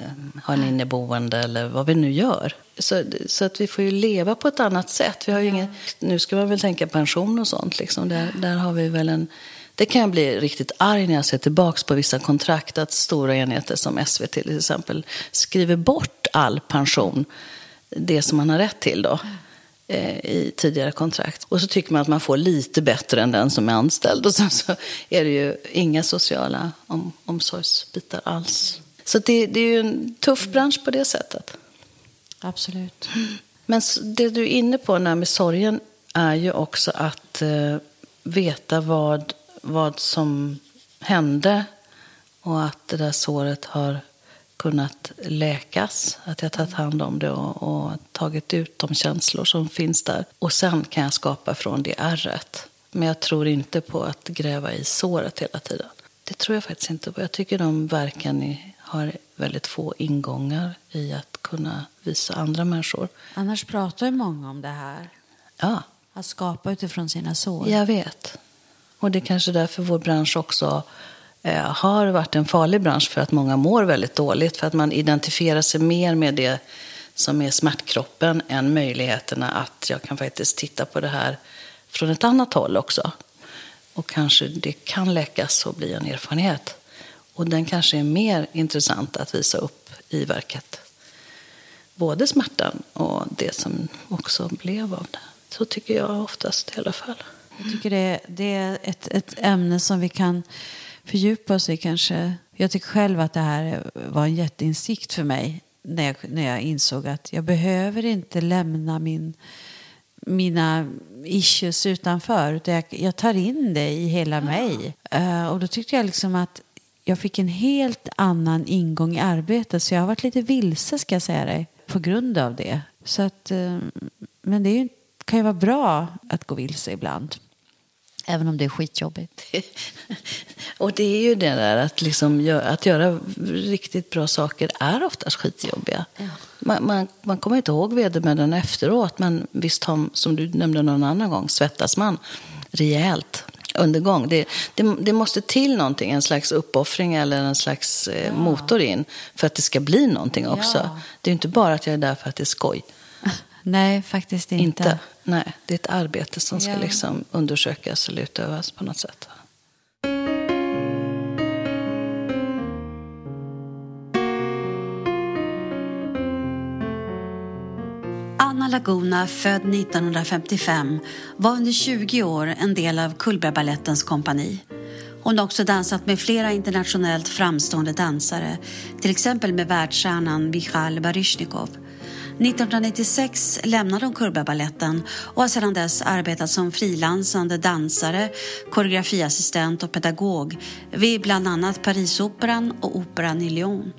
eh, ha en inneboende eller vad vi nu gör. Så, så att vi får ju leva på ett annat sätt. Vi har ju ingen, nu ska man väl tänka pension och sånt. Liksom. Där, där har vi väl en... Det kan jag bli riktigt arg när jag ser tillbaka på vissa kontrakt att stora enheter som SVT till exempel skriver bort all pension, det som man har rätt till då eh, i tidigare kontrakt. Och så tycker man att man får lite bättre än den som är anställd. Och sen så är det ju inga sociala om, omsorgsbitar alls. Så det, det är ju en tuff bransch på det sättet. Absolut. Men det du är inne på när med sorgen är ju också att eh, veta vad, vad som hände och att det där såret har kunnat läkas. Att jag tagit hand om det och, och tagit ut de känslor som finns där. Och sen kan jag skapa från det ärret. Men jag tror inte på att gräva i såret hela tiden. Det tror jag faktiskt inte på. Jag tycker de verken i- har väldigt få ingångar i att kunna visa andra människor. Annars pratar ju många om det här. Ja, Att skapa utifrån sina sår. jag vet. Och det är kanske därför vår bransch också eh, har varit en farlig bransch för att många mår väldigt dåligt. För att man identifierar sig mer med det som är smärtkroppen än möjligheterna att jag kan faktiskt titta på det här från ett annat håll också. Och kanske det kan läkas och bli en erfarenhet. Och den kanske är mer intressant att visa upp i verket. Både smärtan och det som också blev av det. Så tycker jag oftast i alla fall. Jag tycker det, det är ett, ett ämne som vi kan fördjupa oss i kanske. Jag tycker själv att det här var en jätteinsikt för mig när jag, när jag insåg att jag behöver inte lämna min, mina issues utanför. Utan jag, jag tar in det i hela mig. Eh, och då tyckte jag liksom att jag fick en helt annan ingång i arbetet. Så jag har varit lite vilse ska jag säga dig. På grund av det. Så att, eh, men det kan ju vara bra att gå vilse ibland. Även om det är skitjobbigt. <laughs> Och det är ju det där att, liksom att göra riktigt bra saker är oftast skitjobbiga. Man, man, man kommer inte ihåg vedermödan efteråt, men visst har, som du nämnde någon annan gång, svettas man rejält under gång. Det, det, det måste till någonting, en slags uppoffring eller en slags eh, motor in för att det ska bli någonting också. Ja. Det är inte bara att jag är där för att det är skoj. <laughs> Nej, faktiskt inte. Inte. Nej, det är ett arbete som ska Ja. liksom undersökas eller utövas på något sätt. Anna Laguna, född 1955, var under 20 år en del av Cullbergbalettens kompani. Hon har också dansat med flera internationellt framstående dansare, till exempel med världsstjärnan Michal Baryshnikov. 1996 lämnade hon Cullbergbaletten och har sedan dess arbetat som frilansande dansare, koreografiassistent och pedagog vid bland annat Parisoperan och Operan i Lyon.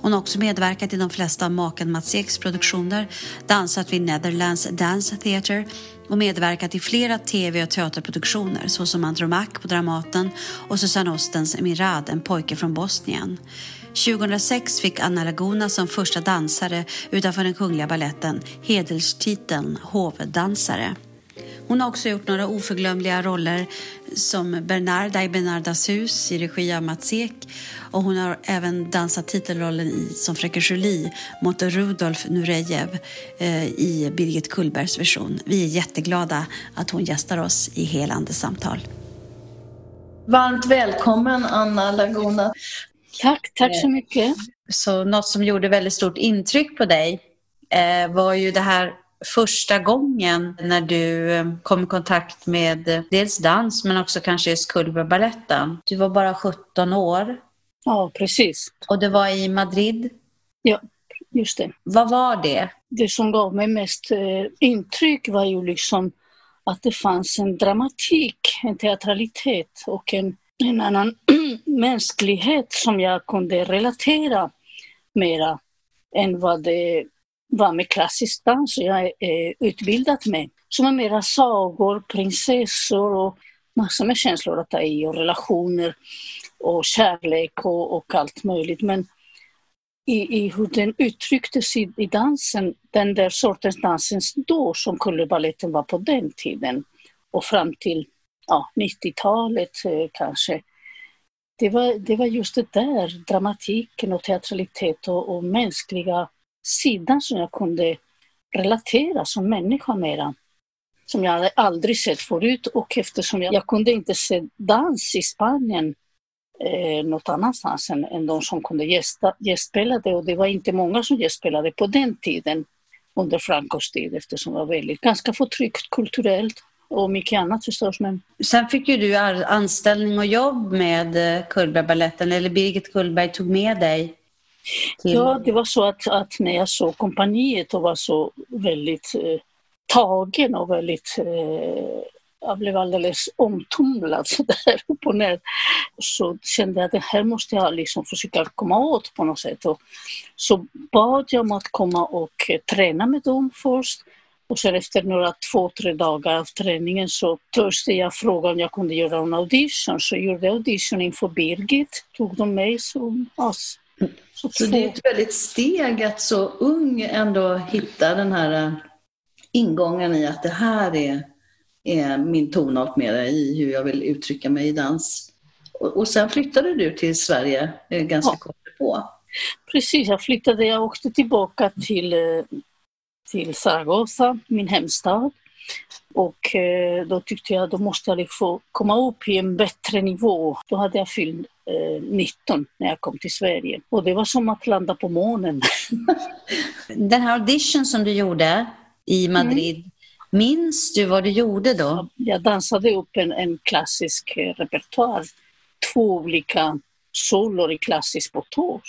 Hon har också medverkat i de flesta av maken Mats Eks produktioner, dansat vid Netherlands Dance Theatre och medverkat i flera tv och teaterproduktioner såsom Andromaque på Dramaten och Susanne Ostens Mirad, en pojke från Bosnien. 2006 fick Anna Laguna som första dansare utanför den kungliga balletten hederstiteln hovdansare. Hon har också gjort några oförglömliga roller som Bernarda i Bernardas hus i regi av Mats Ek och hon har även dansat titelrollen i, som Fröken Julie mot Rudolf Nurejev eh, i Birgit Kullbergs version. Vi är jätteglada att hon gästar oss i Helande samtal. Varmt välkommen Anna Laguna. Tack, tack så mycket. Så något som gjorde väldigt stort intryck på dig eh, var ju det här första gången när du eh, kom i kontakt med eh, dels dans men också kanske just Cullbergbaletten. Du var bara 17 år. Ja, precis. Och det var i Madrid. Ja, just det. Vad var det? Det som gav mig mest eh, intryck var ju liksom att det fanns en dramatik, en teatralitet och en, en annan <clears throat> mänsklighet som jag kunde relatera mera än vad det var med klassisk dans jag eh, är utbildad med. Som är mera sagor, prinsessor och massor med känslor att ta i och relationer och kärlek och, och allt möjligt. Men i, i hur den uttrycktes i, i dansen, den där sortens dansen då som Cullebaletten var på den tiden och fram till ja, 90-talet eh, kanske. Det var, det var just det där, dramatiken och teatralitet och, och mänskliga sidan som jag kunde relatera som människa mera. Som jag aldrig sett förut och eftersom jag, jag kunde inte se dans i Spanien eh, något annanstans än, än de som kunde gästa, gästspelade och det var inte många som gästspelade på den tiden under Francos tid eftersom det var väldigt, ganska förtryckt kulturellt och mycket annat förstås. Men... Sen fick ju du anställning och jobb med Kullbergbaletten, Cullbergbaletten eller Birgit Kullberg tog med dig till... Ja, det var så att, att när jag såg kompaniet och var så väldigt eh, tagen och väldigt eh, jag blev alldeles omtumlad <laughs> så där upp och ner. Så kände jag att det här måste jag liksom försöka komma åt på något sätt. Och så bad jag om att komma och eh, träna med dem först. Och sen efter några två, tre dagar av träningen så törste jag frågan om jag kunde göra en audition. Så jag gjorde audition inför Birgit, tog de mig som oss. Så, så det är ett väldigt steg att så ung ändå hitta den här äh, ingången i att det här är, är min tonart med i hur jag vill uttrycka mig i dans. Och, och sen flyttade du till Sverige äh, ganska ja. kort på. Precis, jag flyttade, jag åkte tillbaka till, äh, till Zaragoza, min hemstad. Och då tyckte jag då måste jag få komma upp i en bättre nivå. Då hade jag fyllt 19 eh, när jag kom till Sverige. Och det var som att landa på månen. <laughs> Den här audition som du gjorde i mm. Madrid, mm. minns du vad du gjorde då? Jag dansade upp en, en klassisk eh, repertoar. Två olika solor i klassisk på tå.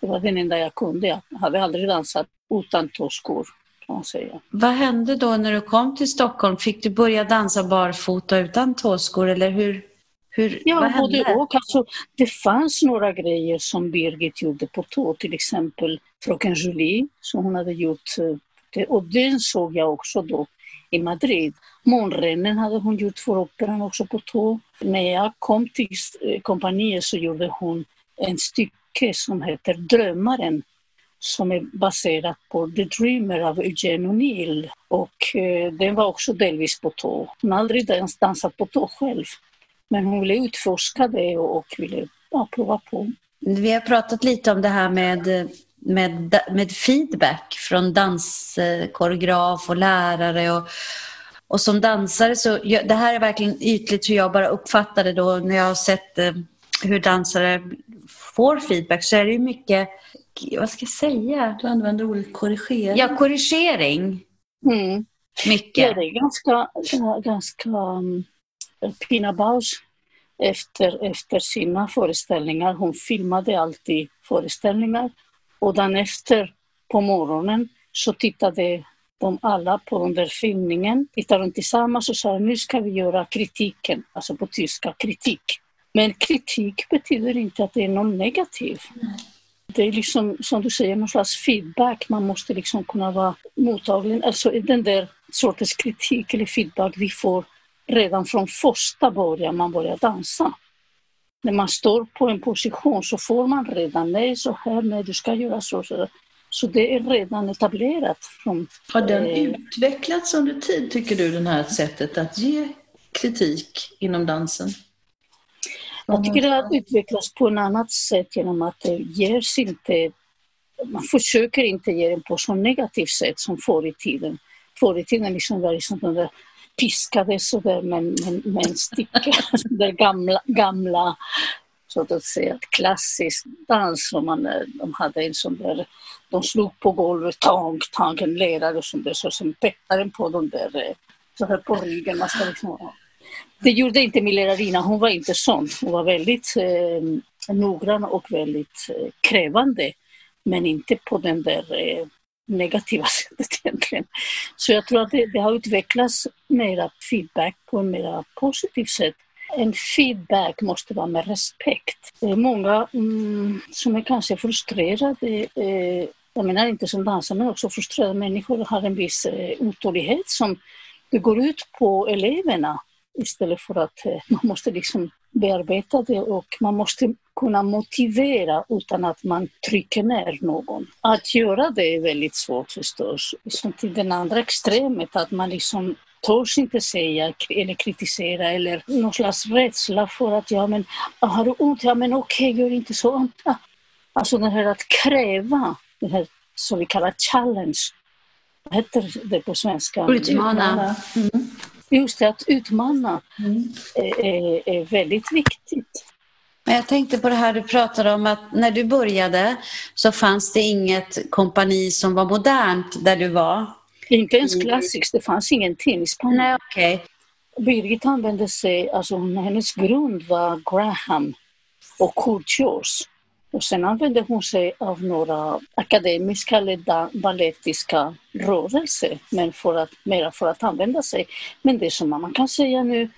Det var den enda jag kunde. Jag hade aldrig dansat utan tåskor. Kan man säga. Vad hände då när du kom till Stockholm? Fick du börja dansa barfota utan tåskor eller hur? Hur, ja, både och. Alltså, det fanns några grejer som Birgit gjorde på tå, till exempel Fröken Julie som hon hade gjort. Eh, och den såg jag också då i Madrid. Månrennen hade hon gjort för operan också på tå. När jag kom till eh, kompaniet så gjorde hon en stycke som heter Drömmaren som är baserat på The Dreamer av Eugene O'Neill. Och eh, den var också delvis på tå. Hon har aldrig ens dansat på tå själv. Men hon ville utforska det och, och ville ja, prova på. Vi har pratat lite om det här med, med, med feedback från danskoreograf och lärare. Och, och som dansare så, det här är verkligen ytligt hur jag bara uppfattar det då när jag har sett eh, hur dansare får feedback så är det ju mycket, vad ska jag säga? Du använder ordet korrigering. Ja, korrigering. Mm. Mycket. Ja, det är ganska, ganska Pina Baus efter, efter sina föreställningar. Hon filmade alltid föreställningar och dagen efter på morgonen så tittade de alla på den där filmningen, tittade de tillsammans och sa nu ska vi göra kritiken, alltså på tyska kritik. Men kritik betyder inte att det är någon negativ. Det är liksom, som du säger, någon slags feedback. Man måste liksom kunna vara mottaglig. Alltså den där sortens kritik eller feedback vi får redan från första början man börjar dansa. När man står på en position så får man redan nej, så här, nej, du ska göra så. så. Så det är redan etablerat. Från, Har den eh, utvecklats under tid, tycker du, det här sättet att ge kritik inom dansen? Jag tycker det har utvecklats på ett annat sätt genom att det ges inte, man försöker inte ge den på så negativt sätt som förr i tiden. Förr i tiden liksom var det liksom de där piskade sådär med, med, med en sticka, <laughs> där gamla, gamla så att säga, klassisk dans. Som man, de hade en sån där, de slog på golvet, tang, tang, en lärare och sånt där, så sen pettade den på de där, så här på ryggen. Man ska liksom, det gjorde inte min lärarinna, hon var inte sån. Hon var väldigt eh, noggrann och väldigt eh, krävande. Men inte på den där eh, negativa <laughs> sättet egentligen. Så jag tror att det, det har utvecklats mera feedback på ett mer positivt sätt. En feedback måste vara med respekt. Det är många mm, som är kanske frustrerade eh, jag menar inte som dansare men också frustrerade människor har en viss eh, otålighet som det går ut på eleverna istället för att eh, man måste liksom bearbeta det och man måste kunna motivera utan att man trycker ner någon. Att göra det är väldigt svårt förstås. Som till den andra extremet, att man liksom törs inte säga eller kritisera eller någon slags rädsla för att ja men har du ont, ja men okej, okay, gör inte så. Alltså det här att kräva, det här som vi kallar challenge. Vad heter det på svenska? Utmana. Mm just det, att utmana mm. är, är, väldigt viktigt. Men jag tänkte på det här du pratade om att när du började så fanns det inget kompani som var modernt där du var. Inte ens klassiskt, det fanns ingenting i Spanien. Nej, okay. Birgit använde sig, alltså hennes grund var Graham och Kurt Jors. Och sen använde hon sig av några akademiska eller balettiska rörelser, men för att, mera för att använda sig. Men det som man kan säga nu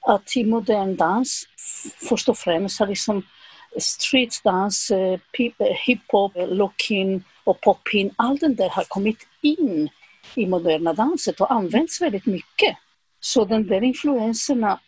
att i modern dans, först och främst har liksom streetdans, eh, hiphop, hiphop, locking och popin, allt det där har kommit in i moderna danset och används väldigt mycket. Så den där influenserna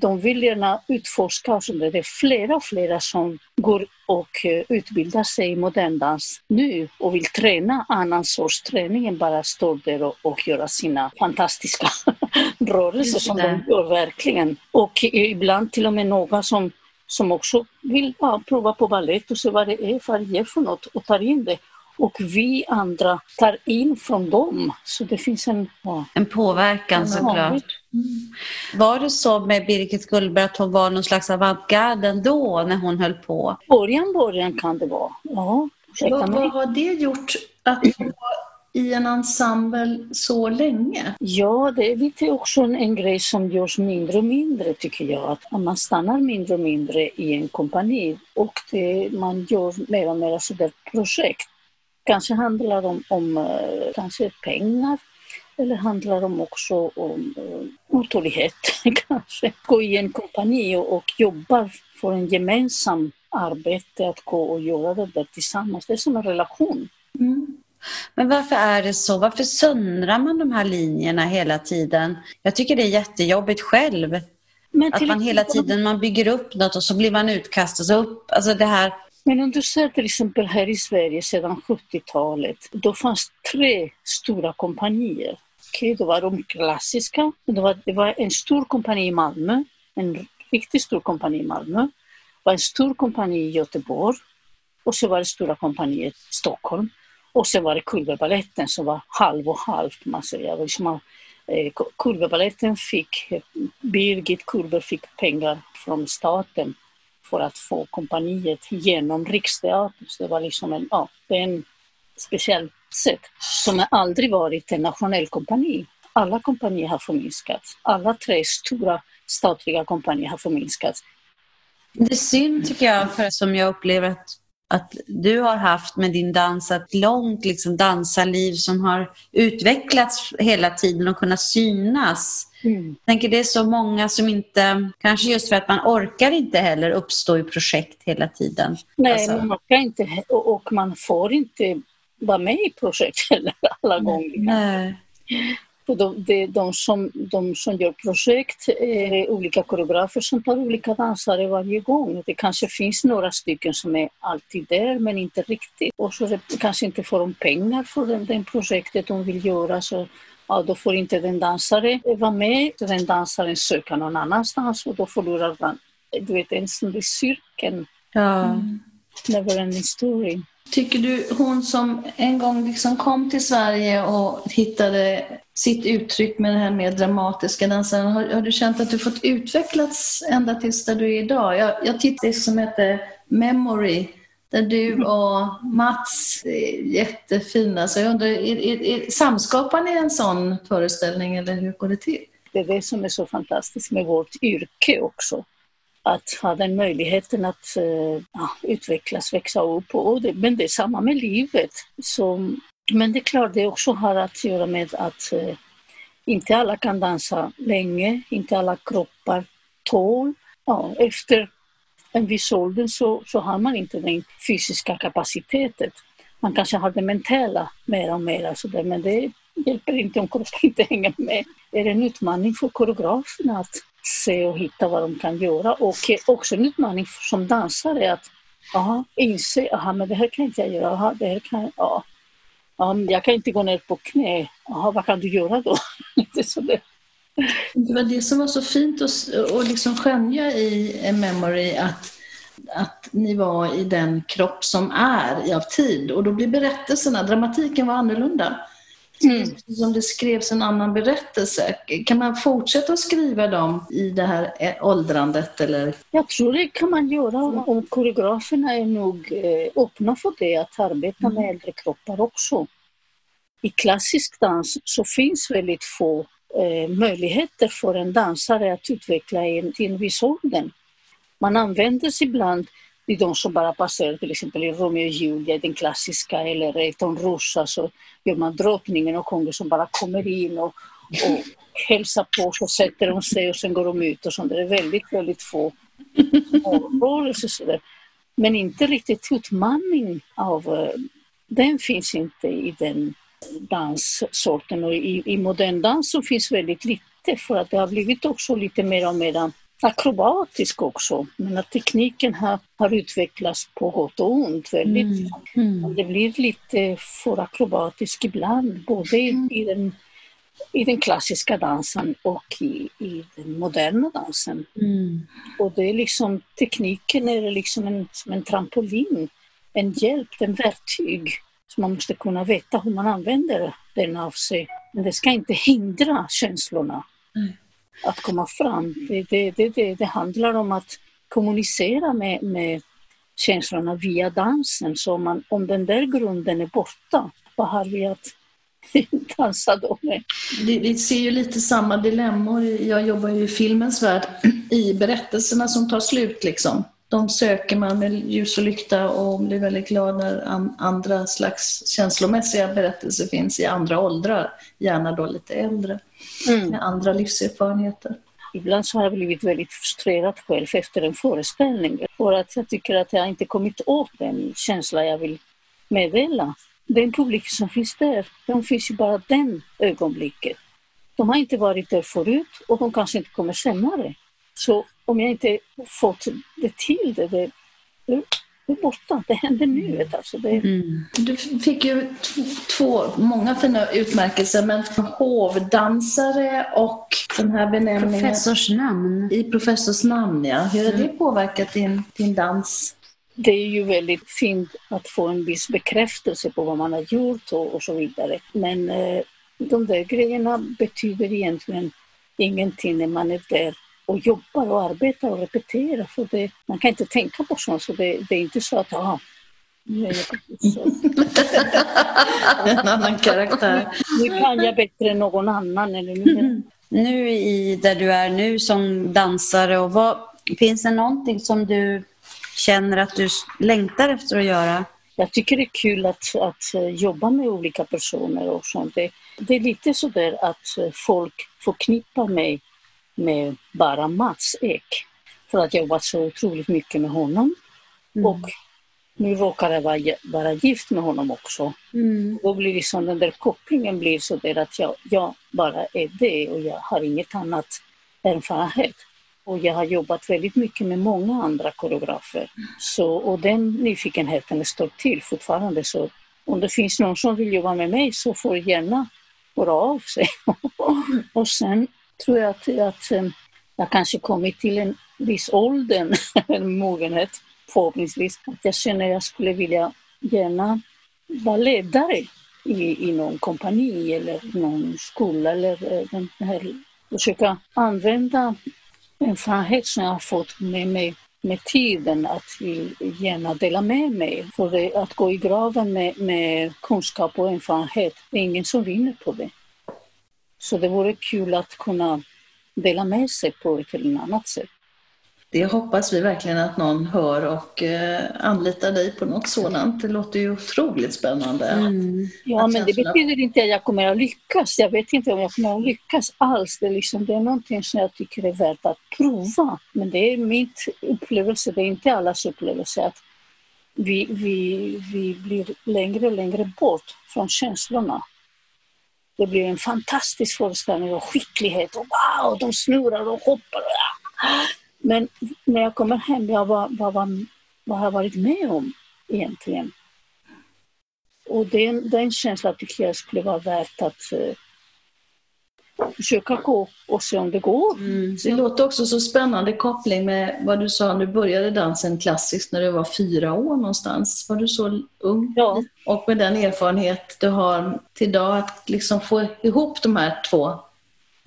de vill gärna utforska. Så det är flera och flera som går och eh, utbildar sig i modern dans nu och vill träna annan sorts träning än bara stå där och, och göra sina fantastiska <laughs> rörelser som de gör verkligen. Och ibland till och med några som, som också vill ja, prova på balett och se vad det är, vad det är för något och tar in det och vi andra tar in från dem. Så det finns en... Ja, en påverkan såklart. Mm. Var det så med Birgit Gullberg att hon var någon slags avantgarde ändå när hon höll på? Början, början kan det vara. Ja, vad, vad har det gjort att vara i en ensemble så länge? Ja, det är lite också en, en grej som görs mindre och mindre tycker jag. Att man stannar mindre och mindre i en kompani och det, man gör mer och mer sådär projekt kanske handlar om, om eh, kanske pengar eller handlar om också om uh, otålighet <laughs> kanske. Gå i en kompani och, och jobba för en gemensam arbete, att gå och göra det där tillsammans. Det är som en relation. Mm. Men varför är det så? Varför söndrar man de här linjerna hela tiden? Jag tycker det är jättejobbigt själv. att man hela tiden man bygger upp något och så blir man utkastad. upp, alltså det här men om du ser till exempel här i Sverige sedan 70-talet, då fanns tre stora kompanier. Okay, då var de klassiska. Det var, det var en stor kompani i Malmö, en riktigt stor kompani i Malmö. Det var en stor kompani i Göteborg och så var det stora kompaniet i Stockholm. Och sen var det Kulverbaletten som var halv och halv kan man säga. Liksom, eh, Kulverbaletten fick, Birgit Kulver fick pengar från staten för att få kompaniet genom Riksteatern. Så det var liksom en, ja, är en speciell sätt, som aldrig varit en nationell kompani. Alla kompanier har förminskats. Alla tre stora statliga kompanier har förminskats. Det är synd tycker jag, för som jag upplever att, att du har haft med din dans, ett långt liksom, dansarliv som har utvecklats hela tiden och kunnat synas. Mm. Jag tänker det är så många som inte, kanske just för att man orkar inte heller uppstå i projekt hela tiden. Nej, alltså. man orkar inte och man får inte vara med i projekt <laughs> heller alla gånger. Nej. De, de, de, som, de som gör projekt är olika koreografer som tar olika dansare varje gång. Det kanske finns några stycken som är alltid där men inte riktigt. Och så kanske inte får de pengar för den, den projektet de vill göra. Så ja, då får inte den dansare vara med. Den dansaren söker någon annanstans och då förlorar man du vet, en sån där cirkeln. Ja. Mm. Never ending story. Tycker du hon som en gång liksom kom till Sverige och hittade sitt uttryck med det här mer dramatiska dansen, har, har, du känt att du fått utvecklats ända tills där du är idag? Jag, jag tittade som heter Memory där du och Mats är jättefina. Så jag undrar, är, är, är, samskapar ni en sån föreställning eller hur går det till? Det är det som är så fantastiskt med vårt yrke också att ha den möjligheten att uh, utvecklas, växa upp. Och det, men det är samma med livet. Så, men det är klart, det också har att göra med att uh, inte alla kan dansa länge, inte alla kroppar tål. Ja, efter en viss ålder så, så har man inte den fysiska kapaciteten. Man kanske har det mentala mer och mer, alltså det, men det hjälper inte om kroppen inte <laughs> hänger med. Det är en utmaning för koreograferna att se och hitta vad de kan göra och eh, också en utmaning som dansare att aha, inse, aha, men det här kan inte jag göra, aha, det här kan, ja. ja, jag kan inte gå ner på knä, aha, vad kan du göra då? <laughs> det. det var det som var så fint att, att liksom skönja i A Memory att att ni var i den kropp som är av tid och då blir berättelserna, dramatiken var annorlunda. Mm. Som det skrevs en annan berättelse. Kan man fortsätta att skriva dem i det här åldrandet? Eller? Jag tror det kan man göra och koreograferna är nog eh, öppna för det, att arbeta mm. med äldre kroppar också. I klassisk dans så finns väldigt få eh, möjligheter för en dansare att utveckla en, till en viss ålder. Man använder sig ibland i de som bara passerar till exempel i Romeo och Julia, den klassiska, eller i Rosa så gör man drottningen och kungen som bara kommer in och, och hälsar på, så sätter de sig och sen går de ut och sånt. Det är väldigt, väldigt få rörelser. Men inte riktigt utmaning av, eh, den finns inte i den danssorten och i, i modern dans så finns väldigt lite för att det har blivit också lite mer och mer akrobatisk också. Men att tekniken har, har utvecklats på gott och ont väldigt. Mm. Mm. Det blir lite för akrobatisk ibland, både i, mm. i, den, i den klassiska dansen och i, i den moderna dansen. Mm. Och det är liksom, tekniken är liksom en, som en trampolin, en hjälp, en verktyg. Så man måste kunna veta hur man använder den av sig. Men det ska inte hindra känslorna att komma fram. Det, det, det, det, handlar om att kommunicera med, med känslorna via dansen. Så man, om den där grunden är borta, vad har vi att <laughs> dansa då med? Vi ser ju lite samma dilemmor. Jag jobbar ju i filmens värld, <clears throat> i berättelserna som tar slut. Liksom. De söker man med ljus och lykta och blir väldigt glad när andra slags känslomässiga berättelser finns i andra åldrar, gärna då lite äldre mm. med andra livserfarenheter. Ibland så har jag blivit väldigt frustrerad själv efter en föreställning för att jag tycker att jag inte kommit åt den känsla jag vill meddela. Den publik som finns där, de finns ju bara den ögonblicket. De har inte varit där förut och de kanske inte kommer senare. Så om jag inte fått det till det, det det är borta. Det händer nu. Alltså det... Mm. Du fick ju två, många fina utmärkelser, men hovdansare och den här benämningen... Professors namn. I professors namn, ja. Hur har mm. det påverkat din, din dans? Det är ju väldigt fint att få en viss bekräftelse på vad man har gjort och, och så vidare. Men eh, de där grejerna betyder egentligen ingenting när man är där och jobbar och arbetar och repeterar. För det, man kan inte tänka på sånt, så det, det är inte så att aha, Nu är jag <laughs> en annan karaktär. Nu kan jag bättre än någon annan. Eller nu. Nu i där du är nu som dansare, och vad, finns det någonting som du känner att du längtar efter att göra? Jag tycker det är kul att, att eh, jobba med olika personer och sånt. Det, det är lite så där att eh, folk förknippar mig med bara Mats Ek. För att jag jobbat så otroligt mycket med honom. Mm. Och nu råkar jag vara, vara gift med honom också. Mm. Då blir liksom den där kopplingen blir så där att jag, jag bara är det och jag har inget annat erfarenhet. Och jag har jobbat väldigt mycket med många andra koreografer. Så, och den nyfikenheten står till fortfarande. Så om det finns någon som vill jobba med mig så får gärna höra av sig. <laughs> och sen tror jag att, att eh, jag kanske kommit till en viss ålder, <laughs> en mogenhet förhoppningsvis, att jag känner att jag skulle vilja gärna vara ledare i, i någon kompani eller någon skola eller eh, den här, försöka använda erfarenhet som jag har fått med mig med tiden att gärna dela med mig. För att gå i graven med, med kunskap och erfarenhet, det är ingen som vinner på det. Så det vore kul att kunna dela med sig på ett eller annat sätt. Det hoppas vi verkligen att någon hör och eh, anlitar dig på något sådant. Det låter ju otroligt spännande. Mm. Ja, men det betyder inte att jag kommer att lyckas. Jag vet inte om jag kommer att lyckas alls. Det är, liksom, det är någonting som jag tycker är värt att prova. Men det är mitt upplevelse, det är inte allas upplevelse att vi, vi, vi blir längre och längre bort från känslorna. Det blir en fantastisk föreställning och skicklighet och wow, de snurrar och hoppar. Men när jag kommer hem, jag vad, vad, vad, vad har jag varit med om egentligen? Och den, den känslan tycker jag skulle vara värt att uh, försöka gå och se om det går. Mm. Det låter också så spännande koppling med vad du sa, du började dansen klassiskt när du var fyra år någonstans. Var du så ung? Ja. Och med den erfarenhet du har till idag, att liksom få ihop de här två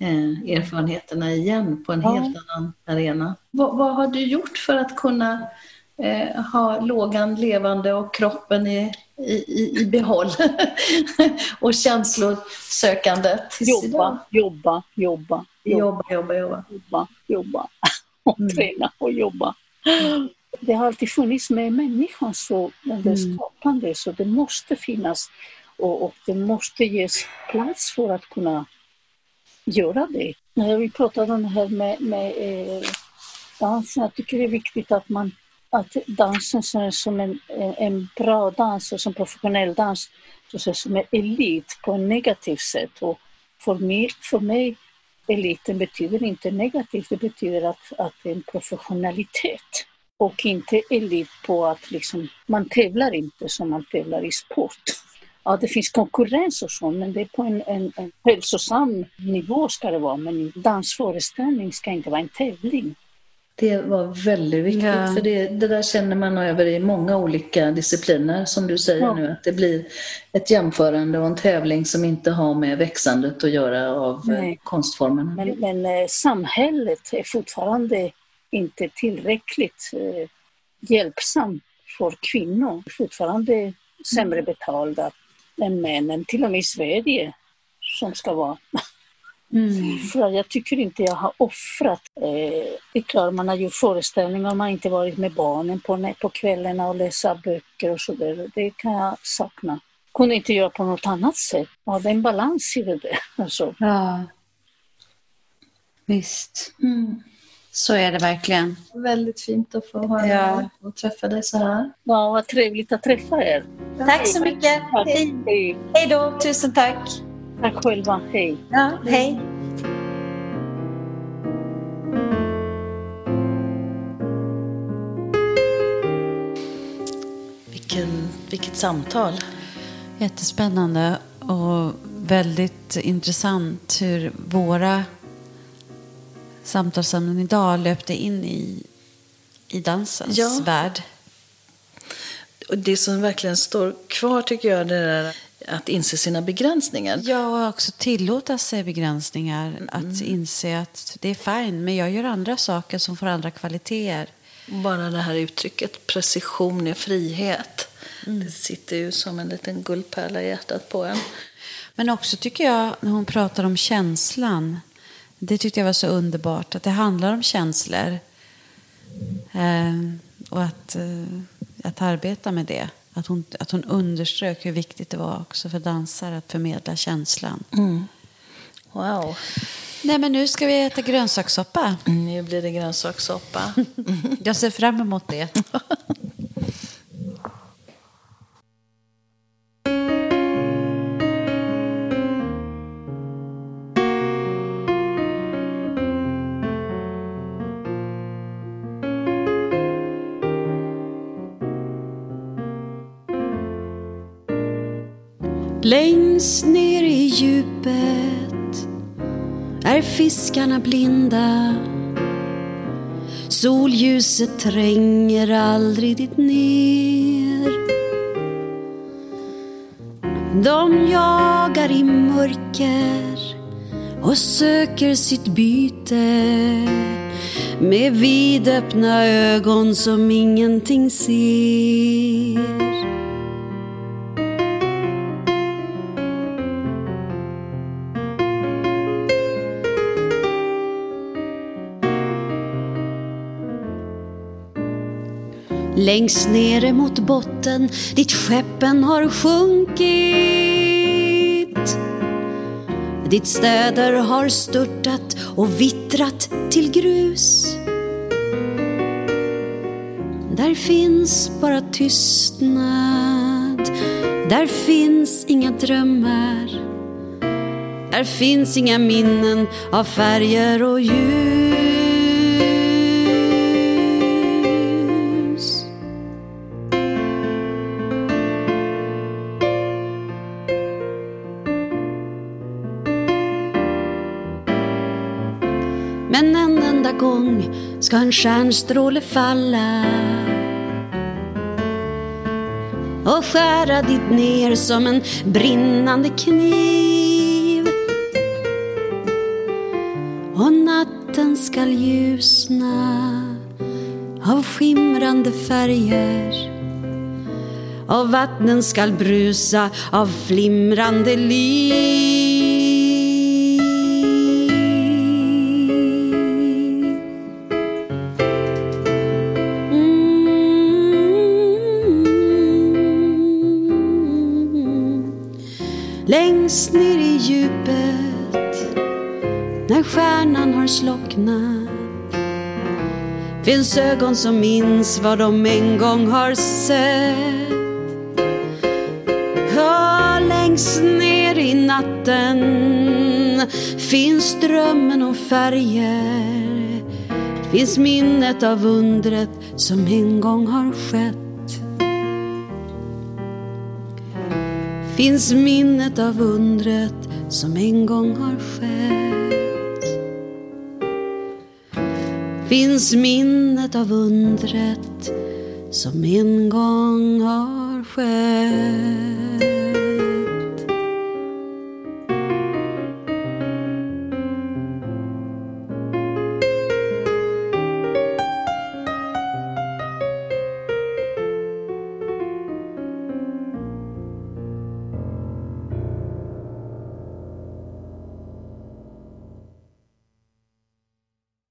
eh, erfarenheterna igen på en Ja. helt annan arena. Vad, vad har du gjort för att kunna eh, ha lågan levande och kroppen i, i, i, behåll <laughs> och känslosökandet? Jobba, jobba, jobba, jobba, Jobba, jobba, jobba. jobba, <laughs> och Mm. träna och jobba. Det har alltid funnits med människan, så den Mm. skapande, så det måste finnas och, och det måste ges plats för att kunna göra det. När vi pratade om det här med, med eh, dansen, jag tycker det är viktigt att man att dansen som, som en, en, bra dans och som professionell dans som en elit på ett negativt sätt. Och för mig, för mig eliten betyder inte negativt, det betyder att, att det är en professionalitet. Och inte elit på att liksom, man tävlar inte som man tävlar i sport. Ja, det finns konkurrens och så, men det är på en, en, en hälsosam nivå ska det vara. Men dansföreställning ska inte vara en tävling. Det var väldigt viktigt, Ja. för det, det där känner man över i många olika discipliner, som du säger Ja. nu, att det blir ett jämförande och en tävling som inte har med växandet att göra av eh, Nej. konstformerna. Men, men eh, samhället är fortfarande inte tillräckligt eh, hjälpsamt för kvinnor. Fortfarande sämre betalda än männen, till och med i Sverige, som ska vara. Mm. För jag tycker inte jag har offrat. Eh, det är klart man har gjort föreställningar, man har inte varit med barnen på, på kvällarna och läsa böcker och sådär. Det kan jag sakna. Kunde inte göra på något annat sätt. Ja, det är en balans i det där. <laughs> Alltså. Ja. Visst, Mm. så är det verkligen. Väldigt fint att få höra Ja. och träffa dig så här. Ja, vad trevligt att träffa er. Tack så mycket. Hej. Hej då, tusen tack. Tack själva. Hej. Ja, hej. Vilken, vilket samtal. Jättespännande och väldigt intressant hur våra samtalsämnen idag löpte in i, i dansens Ja. värld. Och det som verkligen står kvar tycker jag, det är att inse sina begränsningar. Ja, och också tillåta sig begränsningar. Att inse att det är fine, men jag gör andra saker som får andra kvaliteter. Bara det här uttrycket precision är frihet. Det sitter ju som en liten guldpärla i hjärtat på en. Men också tycker jag, när hon pratar om känslan, det tyckte jag var så underbart, att det handlar om känslor. Eh, och att, eh, att arbeta med det. Att hon, att hon underströk hur viktigt det var också för dansare att förmedla känslan. Wow. Nej, men nu ska vi äta grönsakssoppa. Nu blir det grönsakssoppa. <laughs> Jag ser fram emot det. <laughs> Längst ner i djupet är fiskarna blinda. Solljuset tränger aldrig dit ner. De jagar i mörker och söker sitt byte med vidöppna ögon som ingenting ser. Längst nere mot botten dit skeppen har sjunkit. Dit städer har störtat och vittrat till grus. Där finns bara tystnad. Där finns inga drömmar. Där finns inga minnen av färger och ljus. Men en enda gång ska en stjärnstråle falla och skära dit ner som en brinnande kniv. Och natten skall ljusna av skimrande färger och vattnen skall brusa av flimrande liv. Längst ner i djupet när stjärnan har slocknat finns ögon som minns vad de en gång har sett. Ja, längst ner i natten finns drömmen om färger. Finns minnet av undret som en gång har skett. Finns minnet av undret som en gång har skett. Finns minnet av undret som en gång har skett.